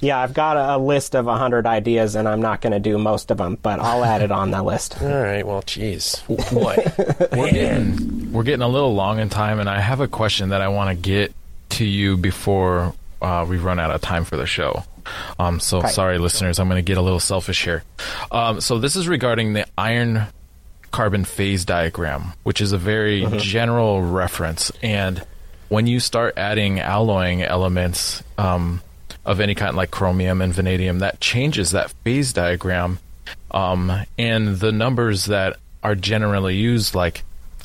Yeah, I've got a, a list of 100 ideas, and I'm not going to do most of them, but I'll add it on the list. All right. Well, jeez, boy. We're getting, we're getting a little long in time, and I have a question that I want to get to you before uh, we run out of time for the show. Um, so Okay. sorry, listeners, I'm going to get a little selfish here. Um, so this is regarding the iron carbon phase diagram, which is a very general reference. And when you start adding alloying elements um, of any kind, like chromium and vanadium, that changes that phase diagram. Um, and the numbers that are generally used, like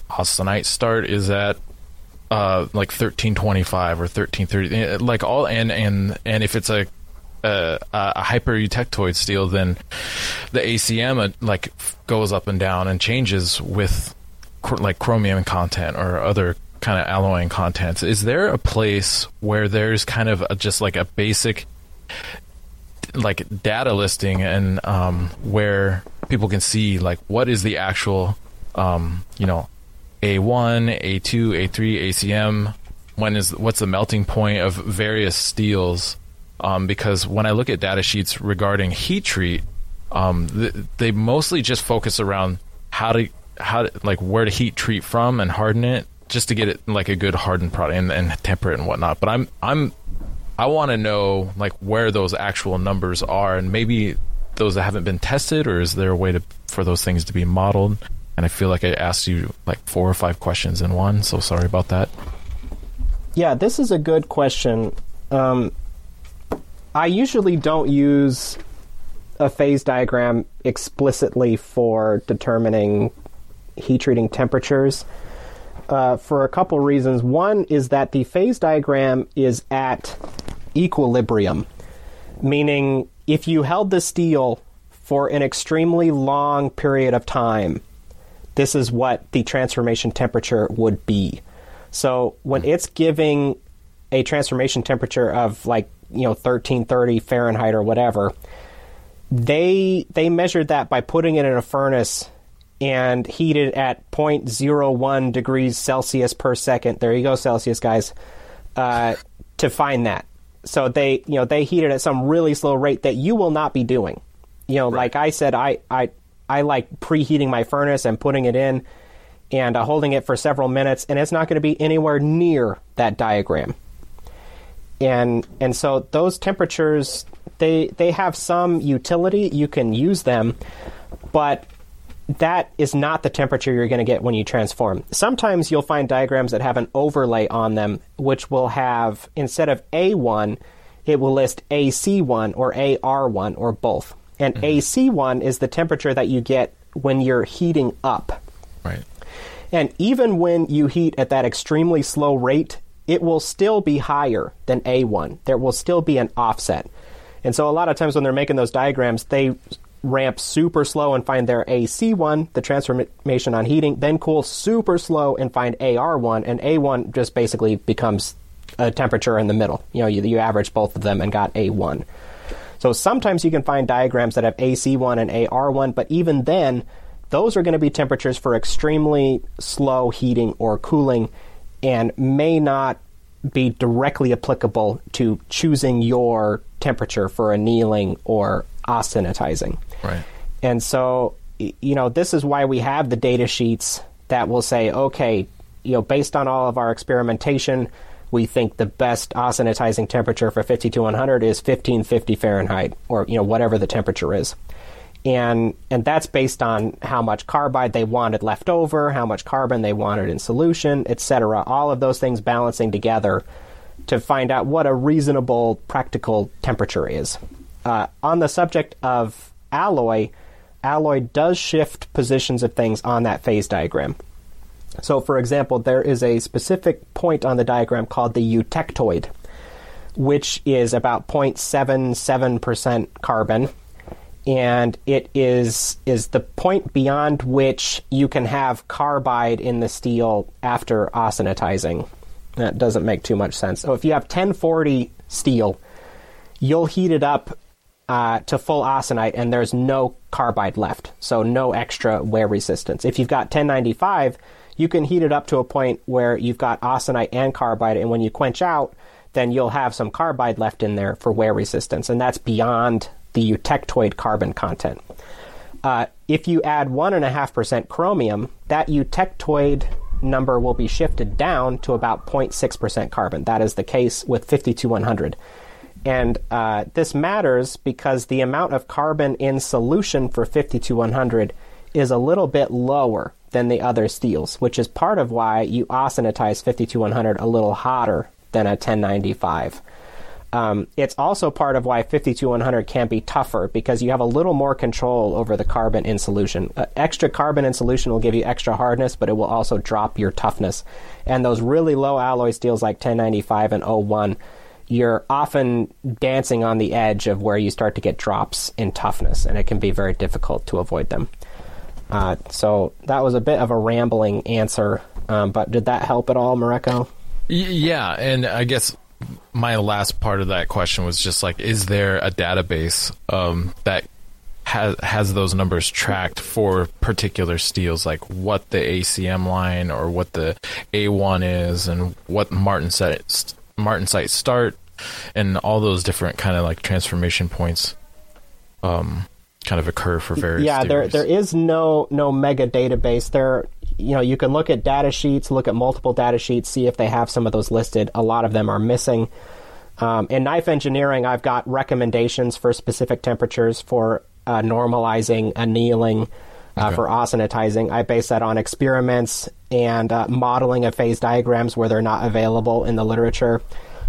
austenite start, is at uh, like 1325 or 1330 eh, like all and and and if it's a a, a hyper eutectoid steel then the ACM uh, like goes up and down and changes with like chromium content or other kind of alloying contents is there a place where there's kind of a, just like a basic like data listing and um, where people can see like what is the actual um, you know A1, A2, A3, ACM. When is what's the melting point of various steels? Um, because when I look at data sheets regarding heat treat, um, th- they mostly just focus around how to how to, like where to heat treat from and harden it just to get it like a good hardened product and, and temper it and whatnot. But I'm I'm I want to know like where those actual numbers are, and maybe those that haven't been tested, or is there a way to for those things to be modeled? And I feel like I asked you like four or five questions in one, so sorry about that. Yeah, this is a good question. Um, I usually don't use a phase diagram explicitly for determining heat treating temperatures uh, for a couple reasons. One is that the phase diagram is at equilibrium, meaning if you held the steel for an extremely long period of time, this is what the transformation temperature would be. So when it's giving a transformation temperature of like you know 1330 Fahrenheit or whatever, they they measured that by putting it in a furnace and heat it at 0.01 degrees Celsius per second. There you go, Celsius guys. Uh, to find that, so they you know they heat it at some really slow rate that you will not be doing. You know, like I said, I I I like preheating my furnace and putting it in and uh, holding it for several minutes, and it's not going to be anywhere near that diagram. And and so those temperatures they they have some utility. You can use them, but that is not the temperature you're going to get when you transform. Sometimes you'll find diagrams that have an overlay on them, which will have instead of A1, it will list AC1 or AR1 or both. And mm-hmm. AC1 is the temperature that you get when you're heating up. Right. And even when you heat at that extremely slow rate, it will still be higher than A1. There will still be an offset. And so a lot of times when they're making those diagrams, they ramp super slow and find their AC1, the transformation on heating, then cool super slow and find AR1, and A1 just basically becomes a temperature in the middle. You know, you, you average both of them and got A1. So sometimes you can find diagrams that have AC1 and AR1, but even then, those are going to be temperatures for extremely slow heating or cooling and may not be directly applicable to choosing your temperature for annealing or austenitizing. Right. And so, you know, this is why we have the data sheets that will say, okay, you know, based on all of our experimentation, we think the best austenitizing temperature for 52100 is 1550 Fahrenheit, or you know, whatever the temperature is. And and that's based on how much carbide they wanted left over, how much carbon they wanted in solution, etc. All of those things balancing together to find out what a reasonable practical temperature is. Uh, on the subject of alloy, alloy does shift positions of things on that phase diagram. So, for example, there is a specific point on the diagram called the eutectoid, which is about 0.77% carbon, and it is is the point beyond which you can have carbide in the steel after austenitizing. That doesn't make too much sense. So, if you have 1040 steel, you'll heat it up uh, to full austenite and there's no carbide left, so no extra wear resistance. If you've got 1095, you can heat it up to a point where you've got austenite and carbide, and when you quench out, then you'll have some carbide left in there for wear resistance, and that's beyond the eutectoid carbon content. Uh, if you add 1.5% chromium, that eutectoid number will be shifted down to about 0.6% carbon. That is the case with 52100. And uh, this matters because the amount of carbon in solution for 52100 is a little bit lower than the other steels, which is part of why you austenitize 52100 a little hotter than a 1095. Um, it's also part of why 52100 can be tougher because you have a little more control over the carbon in solution. Uh, extra carbon in solution will give you extra hardness, but it will also drop your toughness. And those really low alloy steels like 1095 and O1 you're often dancing on the edge of where you start to get drops in toughness, and it can be very difficult to avoid them. Uh, so that was a bit of a rambling answer, um, but did that help at all, Mareko? Yeah, and I guess my last part of that question was just like, is there a database um, that has has those numbers tracked for particular steels, like what the ACM line or what the A1 is, and what Martin set Martensite start, and all those different kind of like transformation points, um, kind of occur for various. yeah, there there is no no mega database. There, you know, you can look at data sheets, look at multiple data sheets, see if they have some of those listed. A lot of them are missing. Um, in knife engineering, I've got recommendations for specific temperatures for uh, normalizing, annealing, uh, Okay. for austenitizing. I base that on experiments and uh, modeling of phase diagrams where they're not available in the literature.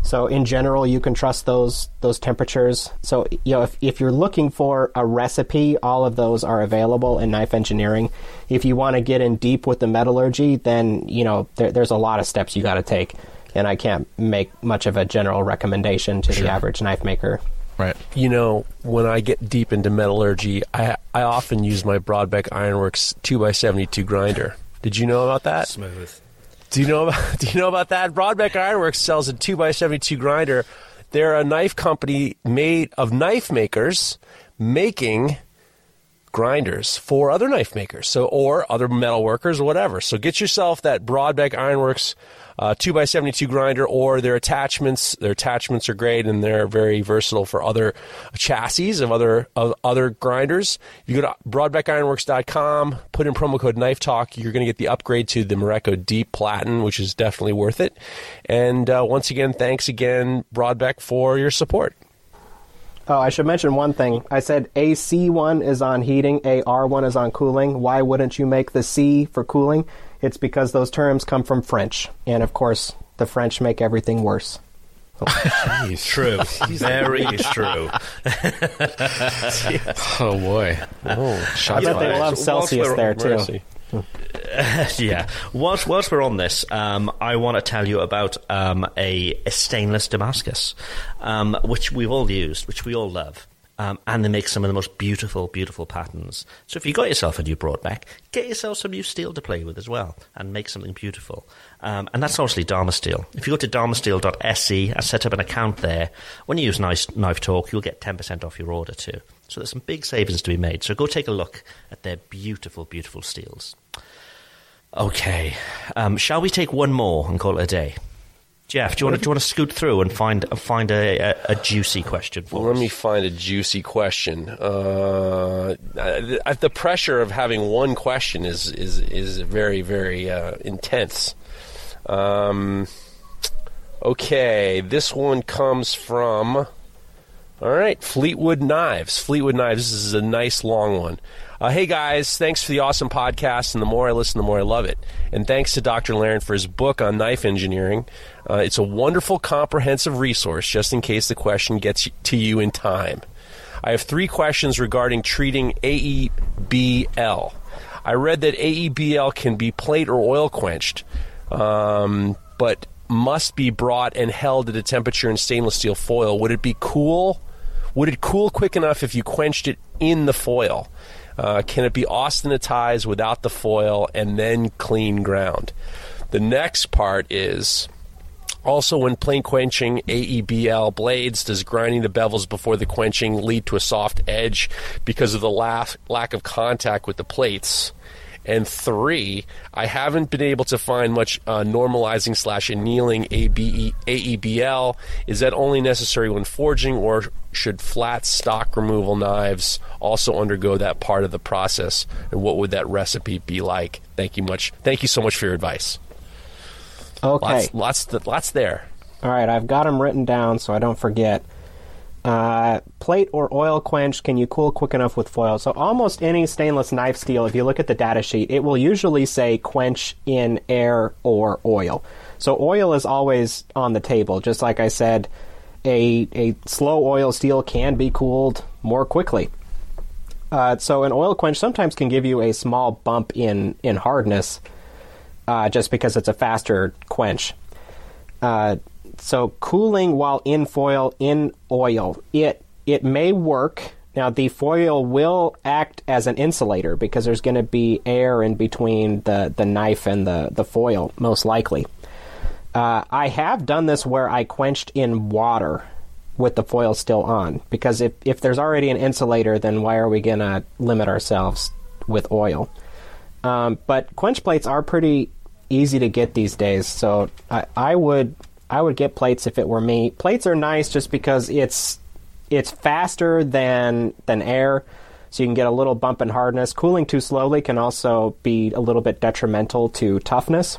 So in general, you can trust those those temperatures. So you know, if, if you're looking for a recipe, all of those are available in knife engineering. If you want to get in deep with the metallurgy, then you know there, there's a lot of steps you got to take, and I can't make much of a general recommendation to the average knife maker. right. You know, when I get deep into metallurgy, I I often use my Brodbeck Ironworks two x seventy two grinder. Did you know about that? Smooth. Do you know about Do you know about that? Brodbeck Ironworks sells a two x seventy two grinder. They're a knife company made of knife makers making grinders for other knife makers, so or other metal workers or whatever. So get yourself that Brodbeck Ironworks uh, 2x72 grinder or their attachments. Their attachments are great and they're very versatile for other chassis of other of other grinders. You go to brodbeckironworks.com, put in promo code Knife Talk, you're going to get the upgrade to the Morocco Deep Platen, which is definitely worth it. And uh, once again, thanks again, Brodbeck, for your support. Oh, I should mention one thing. I said AC1 is on heating, AR1 is on cooling. Why wouldn't you make the C for cooling? It's because those terms come from French. And of course, the French make everything worse. Oh, true. Very true. Oh boy. Oh, shots I bet they love Celsius there too. yeah. Whilst, whilst we're on this, um, I want to tell you about um, a, a stainless Damascus, um, which we've all used, which we all love. Um, and they make some of the most beautiful, beautiful patterns. So if you got yourself a new Brodbeck, get yourself some new steel to play with as well, and make something beautiful. Um, and that's obviously Damasteel. If you go to damasteel.se and set up an account there, when you use Knife, Knife Talk, you'll get 10% off your order too. So there's some big savings to be made. So go take a look at their beautiful, beautiful steels. Okay, um, shall we take one more and call it a day? Jeff, do you want to, do you want to scoot through and find find a, a, a juicy question for Well, us? let me find a juicy question. Uh, the pressure of having one question is is is very very uh, intense. Um, okay, this one comes from. All right, Fleetwood Knives. Fleetwood Knives. This is a nice long one. Uh, hey guys, thanks for the awesome podcast. And the more I listen, the more I love it. And thanks to Dr. Larrin for his book on knife engineering. Uh, it's a wonderful, comprehensive resource just in case the question gets to you in time. I have three questions regarding treating AEBL. I read that AEBL can be plate or oil quenched, um, but must be brought and held at a temperature in stainless steel foil. Would it be cool? Would it cool quick enough if you quenched it in the foil? Uh, can it be austenitized without the foil and then clean ground? The next part is also when plane quenching AEBL blades, does grinding the bevels before the quenching lead to a soft edge because of the lack, lack of contact with the plates? And three, I haven't been able to find much uh, normalizing slash annealing ABE, AEBL. Is that only necessary when forging, or should flat stock removal knives also undergo that part of the process? And what would that recipe be like? Thank you much. Thank you so much for your advice. Okay. Lots, lots, lots there. All right, I've got them written down so I don't forget. Uh, plate or oil quench, can you cool quick enough with foil? So almost any stainless knife steel, if you look at the data sheet, it will usually say quench in air or oil. So oil is always on the table. Just like I said, a, a slow oil steel can be cooled more quickly. Uh, so an oil quench sometimes can give you a small bump in, in hardness uh, just because it's a faster quench. So cooling while in foil in oil, it it may work. Now the foil will act as an insulator because there's going to be air in between the, the knife and the, the foil, most likely. Uh, I have done this where I quenched in water with the foil still on because if, if there's already an insulator, then why are we going to limit ourselves with oil? Um, but quench plates are pretty easy to get these days, so I, I would I would get plates if it were me. Plates are nice just because it's it's faster than than air, so you can get a little bump in hardness. Cooling too slowly can also be a little bit detrimental to toughness.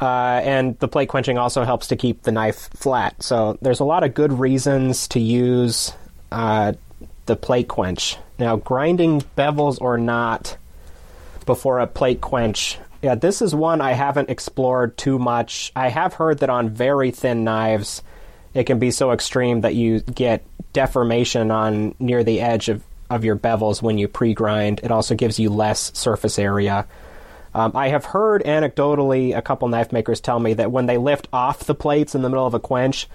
Uh, and the plate quenching also helps to keep the knife flat. So there's a lot of good reasons to use uh, the plate quench. Now, grinding bevels or not before a plate quench yeah, this is one I haven't explored too much. I have heard that on very thin knives, it can be so extreme that you get deformation on near the edge of, of your bevels when you pre grind. It also gives you less surface area. Um, I have heard anecdotally a couple knife makers tell me that when they lift off the plates in the middle of a quench,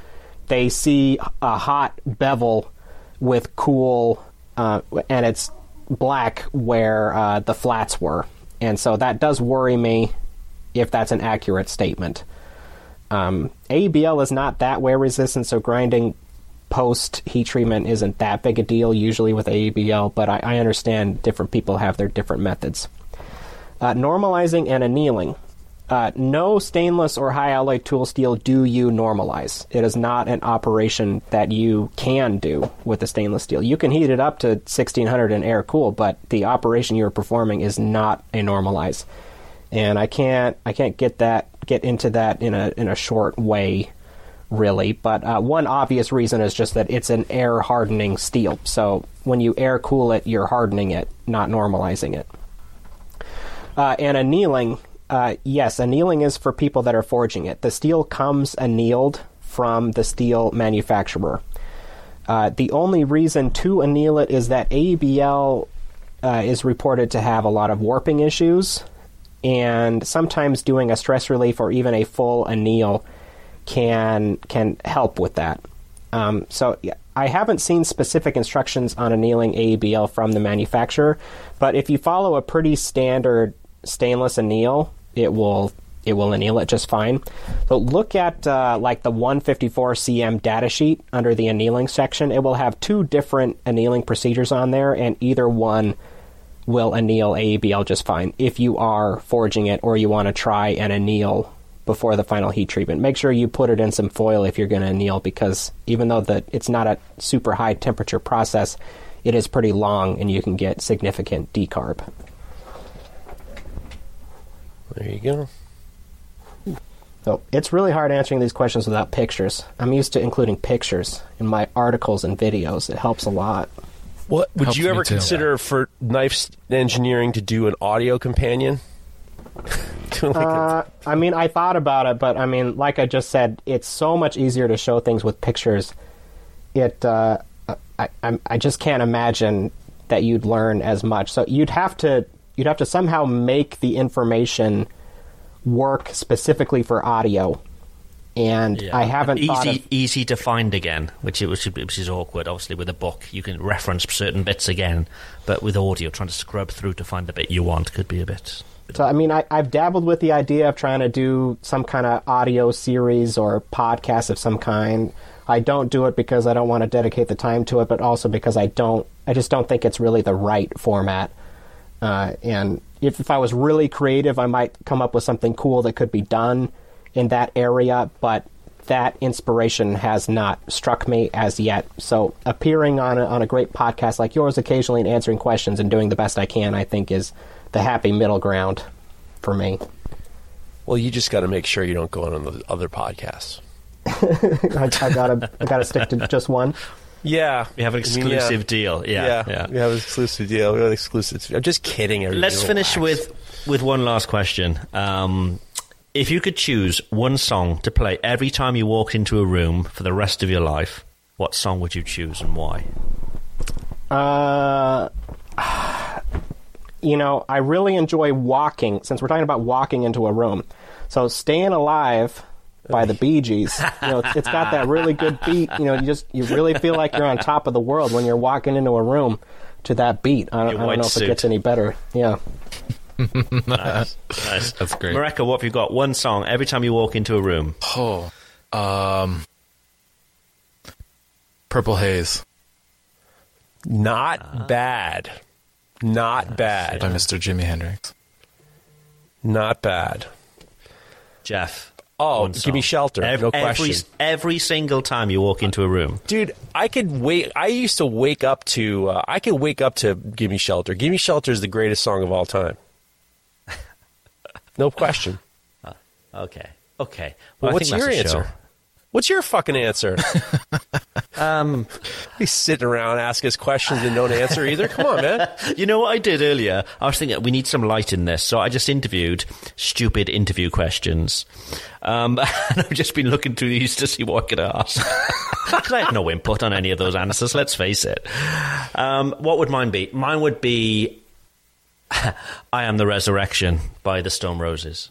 they see a hot bevel with cool, uh, and it's black where uh, the flats were. And so that does worry me if that's an accurate statement. Um, ABL is not that wear resistant, so grinding post heat treatment isn't that big a deal usually with AEBL, but I, I understand different people have their different methods. Uh, normalizing and annealing. Uh, no stainless or high alloy tool steel do you normalize. It is not an operation that you can do with the stainless steel. You can heat it up to 1600 and air cool, but the operation you're performing is not a normalize. And I can't I can't get that get into that in a in a short way really. But uh, one obvious reason is just that it's an air hardening steel. So when you air cool it, you're hardening it, not normalizing it. Uh, and annealing, uh, yes, annealing is for people that are forging it. The steel comes annealed from the steel manufacturer. Uh, the only reason to anneal it is that ABL uh, is reported to have a lot of warping issues, and sometimes doing a stress relief or even a full anneal can can help with that. Um, so I haven't seen specific instructions on annealing ABL from the manufacturer, but if you follow a pretty standard stainless anneal, it will it will anneal it just fine. So look at uh, like the 154CM datasheet under the annealing section. It will have two different annealing procedures on there, and either one will anneal AEBL just fine if you are forging it or you want to try and anneal before the final heat treatment. Make sure you put it in some foil if you're going to anneal because even though the, it's not a super high temperature process, it is pretty long and you can get significant decarb. There you go. So it's really hard answering these questions without pictures. I'm used to including pictures in my articles and videos. It helps a lot. What would Helps you me ever too. consider for knife engineering to do an audio companion? Do like a- Uh, I mean, I thought about it, but I mean, like I just said, it's so much easier to show things with pictures. It, uh, I, I, I just can't imagine that you'd learn as much. So you'd have to, you'd have to somehow make the information work specifically for audio. And I haven't easy of, easy to find again, which it which, which is awkward. Obviously, with a book, you can reference certain bits again, but with audio, trying to scrub through to find the bit you want could be a bit. So, I mean, I, I've dabbled with the idea of trying to do some kind of audio series or podcast of some kind. I don't do it because I don't want to dedicate the time to it, but also because I don't, I just don't think it's really the right format. Uh, and if, if I was really creative, I might come up with something cool that could be done in that area, but that inspiration has not struck me as yet. So appearing on a, on a great podcast like yours occasionally and answering questions and doing the best I can, I think is the happy middle ground for me. well, you just got to make sure you don't go on the other podcasts. I, I gotta I gotta stick to just one. Yeah, We have an I mean, exclusive deal. Yeah, Yeah, yeah. we have an exclusive deal. We have an exclusive. I'm just kidding. everybody. Let's finish with with one last question. Um, if you could choose one song to play every time you walked into a room for the rest of your life, what song would you choose and why? Uh, you know, I really enjoy walking. Since we're talking about walking into a room, so "Staying Alive" by the Bee Gees. You know, it's, it's got that really good beat. You know, you just you really feel like you're on top of the world when you're walking into a room to that beat. I don't, I don't white know if suit. it gets any better. Yeah. Nice. nice. That's great. Mareko, what have you got? One song every time you walk into a room. Oh, um, Purple Haze Not bad. Not bad. by Mr. Jimi Hendrix. Not bad. Jeff. Oh, give me shelter. Ev- no every, question. Every single time you walk into a room. Dude, I could wait. I used to wake up to. Uh, I could wake up to "Give Me Shelter." "Give Me Shelter" is the greatest song of all time. No question. Okay. Okay. Well, what's your answer? What's your fucking answer? Um, He's sitting around asking us questions and don't answer either. Come on, man. you know what I did earlier? I was thinking we need some light in this, so I just interviewed stupid interview questions. Um, and I've just been looking through these to see what I could ask. 'Cause I had no input on any of those answers, let's face it. Um, what would mine be? Mine would be I Am the Resurrection by the Stone Roses.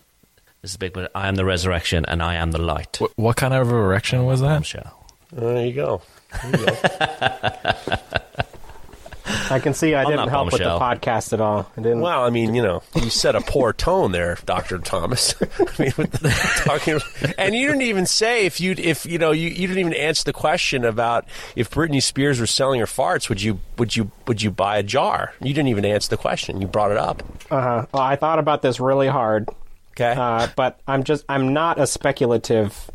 This is big one. I am the resurrection and I am the light. What, what kind of erection was that? Show. There you go. There you go. I can see I On didn't that help with the bombshell. podcast at all. I didn't. Well, I mean, you know, you set a poor tone there, Doctor Thomas. I mean, with the, talking, and you didn't even say if you if you know you, you didn't even answer the question about if Britney Spears were selling her farts, would you would you would you buy a jar? You didn't even answer the question. You brought it up. Uh-huh. Well, I thought about this really hard, Okay. uh, but I'm just I'm not a speculative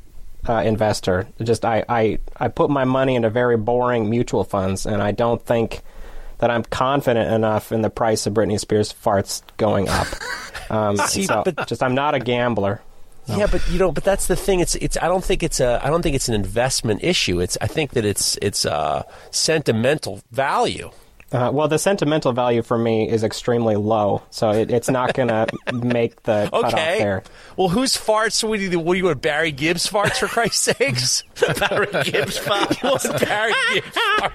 uh, investor. Just I, I I put my money into very boring mutual funds, and I don't think that I'm confident enough in the price of Britney Spears farts going up. Um, See, so but- just I'm not a gambler. Yeah, but you know, but that's the thing. It's it's. I don't think it's a. I don't think it's an investment issue. It's. I think that it's it's a sentimental value. Uh, well, the sentimental value for me is extremely low, so it, it's not going to make the cutoff Okay. there. Well, whose farts? What do you? What do you want? Barry Gibb's farts for Christ's sakes? Barry Gibb's farts. You want Barry Gibb's? farts?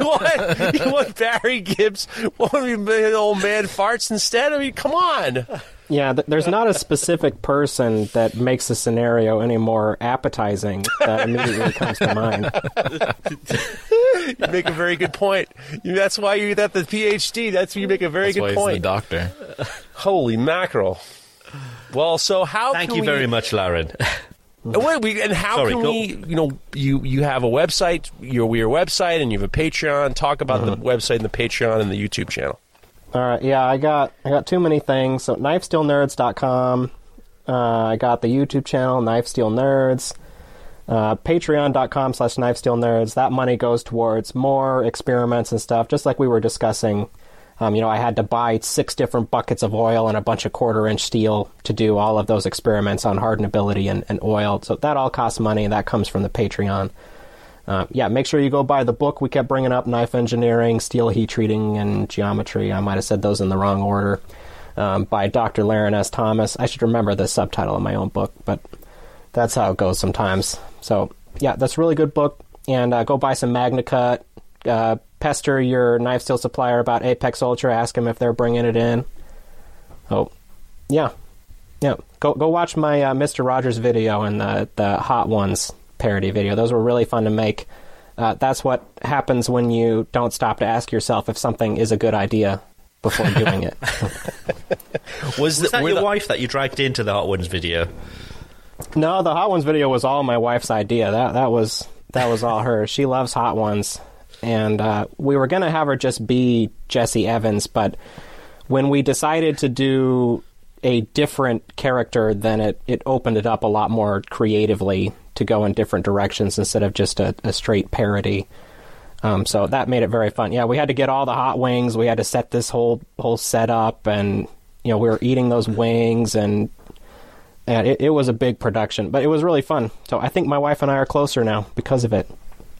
you want you want Barry Gibb's? Want to be old man farts instead? I mean, come on. Yeah, th- there's not a specific person that makes the scenario any more appetizing that immediately comes to mind. You make a very good point. That's why you got the PhD. That's why you make a very That's why good he's the point. doctor. Holy mackerel! Well, so how? Thank can you we, very much, Larrin. And Wait, we, and how Sorry, can go- we? You know, you you have a website, your your website, and you have a Patreon. Talk about the uh-huh. website and the Patreon and the YouTube channel. All right, yeah, I got I got too many things. So knifesteelnerds.com. Uh, I got the YouTube channel Knife Steel Nerds. Uh, Patreon.com slash Knife Steel Nerds. That money goes towards more experiments and stuff, just like we were discussing. Um, you know, I had to buy six different buckets of oil and a bunch of quarter inch steel to do all of those experiments on hardenability and, and oil. So that all costs money, and that comes from the Patreon. Uh, yeah, make sure you go buy the book. We kept bringing up knife engineering, steel heat treating, and geometry. I might have said those in the wrong order. Um, by Dr. Larrin S. Thomas. I should remember the subtitle of my own book, but that's how it goes sometimes. So, yeah, that's a really good book. And uh, go buy some MagnaCut. Uh, pester your knife steel supplier about Apex Ultra. Ask them if they're bringing it in. Oh, yeah. Yeah, go go watch my uh, Mr. Rogers video and the the Hot Ones parody video. Those were really fun to make. Uh, that's what happens when you don't stop to ask yourself if something is a good idea before doing it. Was, Was that were your the- wife that you dragged into the Hot Ones video? no, the Hot Ones video was all my wife's idea. That that was that was all her. She loves Hot Ones, and uh, we were gonna have her just be Jesse Evans, but when we decided to do a different character, then it, it opened it up a lot more creatively to go in different directions instead of just a, a straight parody. Um, so that made it very fun. Yeah, we had to get all the hot wings. We had to set this whole whole setup, and you know we were eating those wings, and and it, it was a big production, but it was really fun. So I think my wife and I are closer now because of it.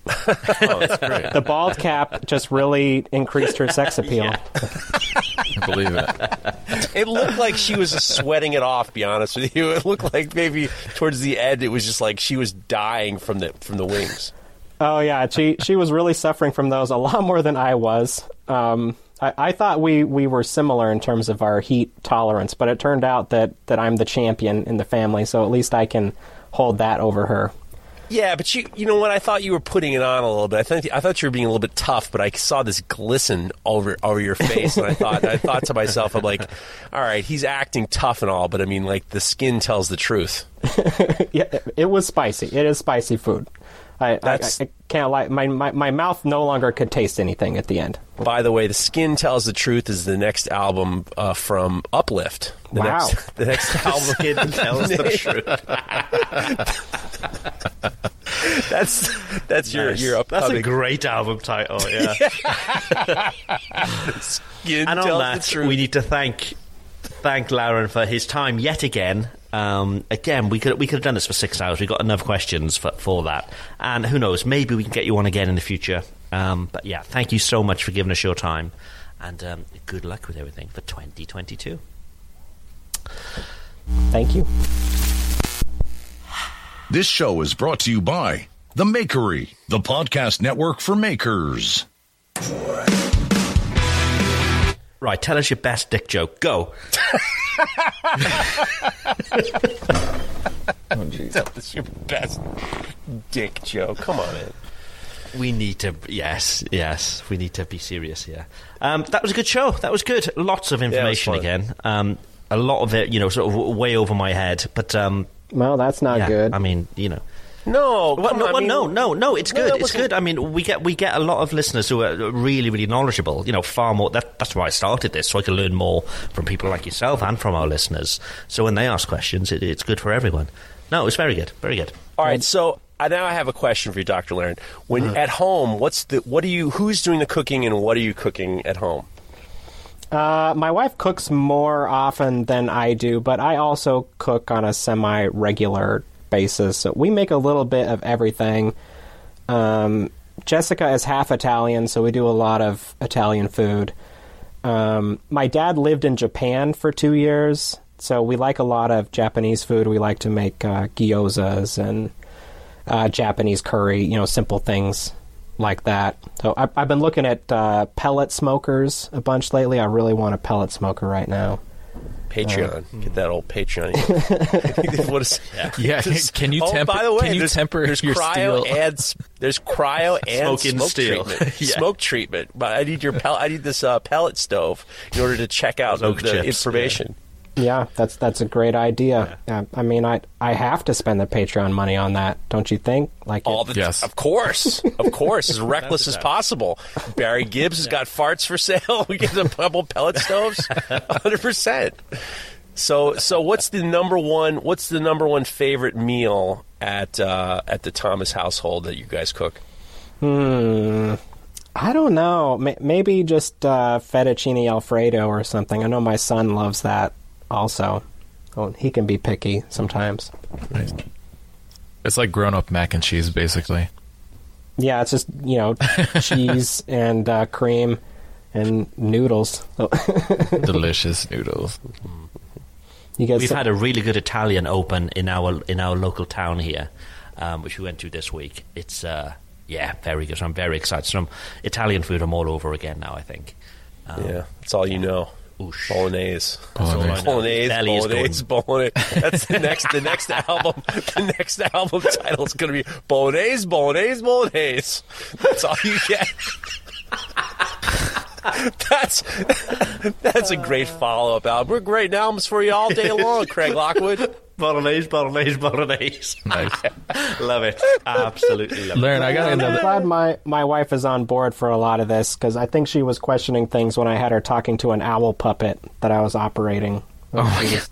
The bald cap just really increased her sex appeal. I believe it. It looked like she was sweating it off. To be honest with you, it looked like maybe towards the end, it was just like she was dying from the from the wings. Oh yeah, she she was really suffering from those a lot more than I was. Um, I, I thought we, we were similar in terms of our heat tolerance, but it turned out that, that I'm the champion in the family, so at least I can hold that over her. Yeah, but you you know what? I thought you were putting it on a little bit. I think I thought you were being a little bit tough, but I saw this glisten over over your face, and I thought I thought to myself, I'm like, all right, he's acting tough and all, but I mean, like the skin tells the truth. Yeah, it was spicy. It is spicy food. I, I, I can't lie. My, my my mouth no longer could taste anything at the end. By the way, the skin tells the truth is the next album uh, from Uplift. The Wow. next, the next album Skin tells the truth. That's that's your Nice. your That's upcoming a great album title. Yeah. skin and tells on the that, truth. we need to thank thank Larrin for his time yet again. Um, again, we could we could have done this for six hours. We got enough questions for for that, and who knows? Maybe we can get you on again in the future. Um, but yeah, thank you so much for giving us your time, and um, good luck with everything for 2022. Thank you. This show is brought to you by The Makery, the podcast network for makers. Right, tell us your best dick joke. Go. That's your best dick joke. Come on, man. We need to, yes, yes, we need to be serious here. Um, that was a good show. That was good. Lots of information fun. again. Um, a lot of it, you know, sort of way over my head. But um, Well, that's not yeah, good. I mean, you know. No, Well, no, on, I mean- no, no, no. It's good. that it's good. I mean, we get we get a lot of listeners who are really, really knowledgeable. You know, far more. That, that's why I started this, so I can learn more from people like yourself and from our listeners. So when they ask questions, it, it's good for everyone. No, it's very good. Very good. All right, so uh, now I have a question for you, Doctor Larrin. When Uh-huh. at home, what's the what do you who's doing the cooking and what are you cooking at home? Uh, my wife cooks more often than I do, but I also cook on a semi regular basis. So we make a little bit of everything. Um, Jessica is half Italian, so we do a lot of Italian food. Um, my dad lived in Japan for two years, so we like a lot of Japanese food. We like to make uh, gyozas and uh, Japanese curry, you know, simple things like that. So I, I've been looking at uh, pellet smokers a bunch lately. I really want a pellet smoker right now. Patreon, Uh, get that old Patreon. what is? Yeah, can you oh, temper- By the way, can you there's, temper there's your cryo steel? and there's cryo and Smoking smoke steel. treatment. Yeah. Smoke treatment. But I need your pel- I need this uh, pellet stove in order to check out the, Smoke the chips, information. Yeah, that's that's a great idea. Yeah, I mean, I I have to spend the Patreon money on that, don't you think? Like, All it- the Yes. of course, of course, as reckless as possible. Barry Gibbs has got farts for sale. We get a couple pellet stoves, hundred percent. So, so what's the number one? What's the number one favorite meal at uh, at the Thomas household that you guys cook? hmm, I don't know. Maybe just uh, fettuccine alfredo or something. I know my son loves that also. Oh, he can be picky sometimes. It's like grown up mac and cheese, basically. Yeah, it's just you know cheese and uh, cream and noodles. Delicious noodles. you guys, We've had a really good Italian open in our in our local town here, um, which we went to this week. It's uh, yeah, very good. So I'm very excited. Some Italian food. I'm all over again now. I think. Um, Yeah, that's all you know. Oosh. Bolognese. That's all I know. Bolognese, bolognese, bolognese. That's the next, the next album. The next album title is going to be Bolognese, Bolognese, Bolognese. That's all you get. That's that's a great follow up album. We're great albums for you all day long, Craig Lockwood. Bolognese, bolognese, bolognese. Nice. love it. Absolutely love Learn, I got I'm another. glad my, my wife is on board for a lot of this because I think she was questioning things when I had her talking to an owl puppet that I was operating. Oh it.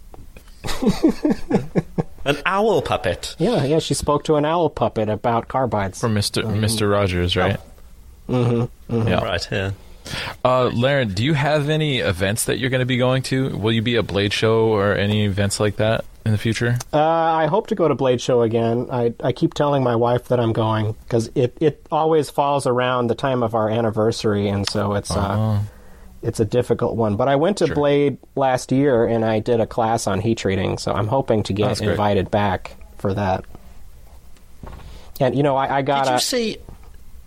An owl puppet. Yeah, yeah, she spoke to an owl puppet about carbides. From Mr. Mr. Rogers, right? Mm-hmm. Yeah. Right yeah. Uh, Larrin, do you have any events that you're going to be going to? Will you be a Blade Show or any events like that in the future? Uh, I hope to go to Blade Show again. I, I keep telling my wife that I'm going because it, it always falls around the time of our anniversary, and so it's uh, it's a difficult one. But I went to Uh-huh. Sure. Blade last year and I did a class on heat treating, so I'm hoping to get That's invited back for that. And you know, I, I gotta see?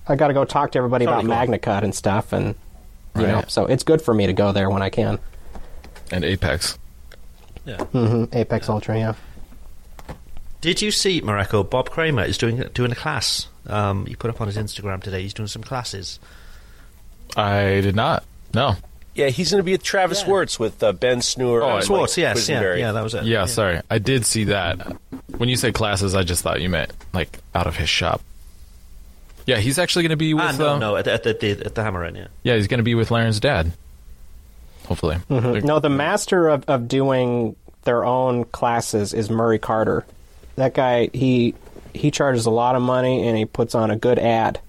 I gotta go talk to everybody Sorry, about go on. MagnaCut and stuff, and you know, so it's good for me to go there when I can. And Apex. Yeah. hmm Apex Ultra, yeah. Did you see Mareko? Bob Kramer is doing doing a class. Um, he put up on his Instagram today. He's doing some classes. I did not. No. Yeah, he's going to be at Travis Yeah. Wertz with uh, Ben Snur. Oh, and Swartz, Mike yes, yeah, yeah, that was it. Yeah, sorry. I did see that. When you said classes, I just thought you meant like out of his shop. Yeah, he's actually going to be with. Ah, no, um, no, at the, at the, at the Hammer Inn, yeah. Yeah, he's going to be with Larrin's dad. Hopefully. No, the master of, of doing their own classes is Murray Carter. That guy, he he charges a lot of money and he puts on a good ad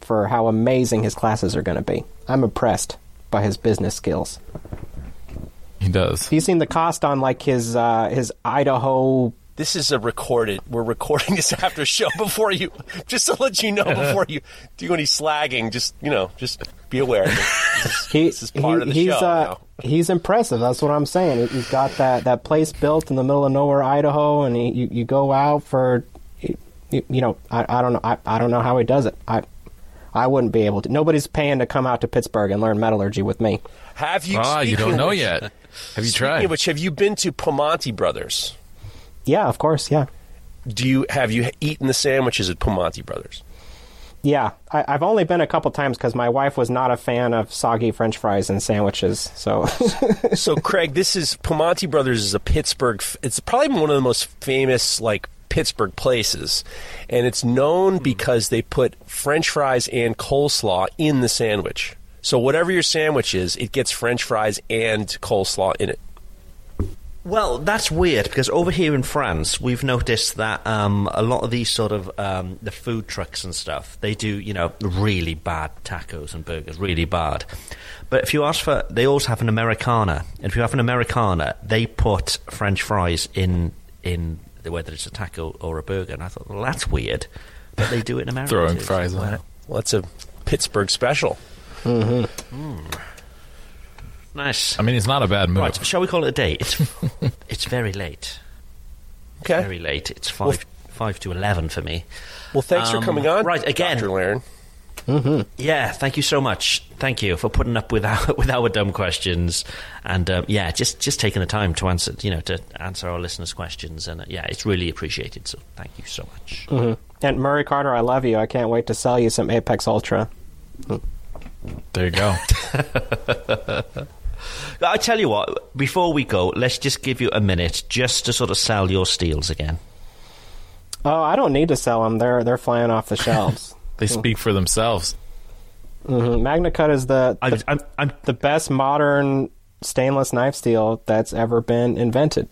for how amazing his classes are going to be. I'm impressed by his business skills. He does. He's seen the cost on like his uh, his Idaho? This is a recorded. We're recording this after show before you, just to let you know before you do any slagging. Just you know, just be aware. This, He, this is part he- of the he's show. uh, he's impressive. That's what I'm saying. He- He's got that, that place built in the middle of nowhere, Idaho, and he, you you go out for, you, you know, I, I don't know I, I don't know how he does it. I I wouldn't be able to. Nobody's paying to come out to Pittsburgh and learn metallurgy with me. Have you? Ah, you don't know which- yet. Have you tried? which, have you been to Primanti Brothers? Yeah, of course. Yeah. Do you have you eaten the sandwiches at Primanti Brothers? Yeah, I, I've only been a couple times because my wife was not a fan of soggy French fries and sandwiches. So, so Craig, this is Primanti Brothers is a Pittsburgh. It's probably one of the most famous like Pittsburgh places, and it's known because they put French fries and coleslaw in the sandwich. So whatever your sandwich is, it gets French fries and coleslaw in it. Well, that's weird because over here in France, we've noticed that um, a lot of these sort of um, the food trucks and stuff, they do you know really bad tacos and burgers, really bad. But if you ask for, they also have an Americana, and if you have an Americana, they put French fries in in whether it's a taco or a burger. And I thought, well, that's weird, but they do it in America. Throwing too. fries on it. Well, that's a Pittsburgh special. Nice. I mean, it's not a bad move. Right, shall we call it a day? It's it's very late. Okay. Very late. It's five five to eleven for me. Well, thanks Um, for coming on. right, again. Dr. Larrin. Yeah, thank you so much. Thank you for putting up with our with our dumb questions, and um, yeah, just just taking the time to answer you know to answer our listeners' questions, and uh, yeah, it's really appreciated. So thank you so much. and Murray Carter, I love you. I can't wait to sell you some Apex Ultra. There you go. I tell you what, before we go, let's just give you a minute just to sort of sell your steals again. Oh, I don't need to sell them. They're they're flying off the shelves. They speak for themselves. hmm MagnaCut is the I'm, the, I'm, I'm the best modern stainless knife steel that's ever been invented.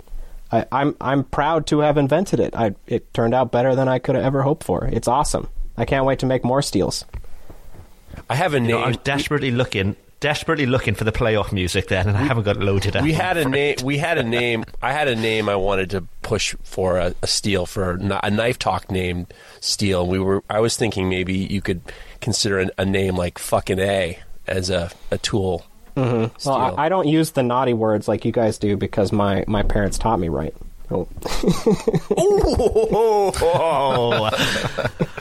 I, I'm I'm proud to have invented it. I, it turned out better than I could have ever hoped for. It's awesome. I can't wait to make more steels. I have a you name. know, I was desperately looking, desperately looking for the playoff music then, and I haven't got it loaded up. we had a name. We had a name. I had a name. I wanted to push for a, a steel for a, a knife talk named steel. We were. I was thinking maybe you could consider an, a name like fucking a as a, a tool. Mm-hmm. Well, I, I don't use the naughty words like you guys do because my, my parents taught me right. Oh. Oh,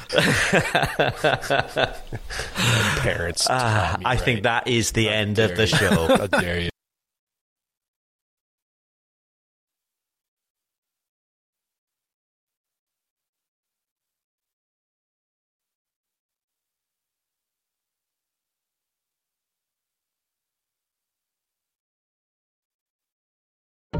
Parents. Ah, taught me I right. think that is the end of the show. How dare you?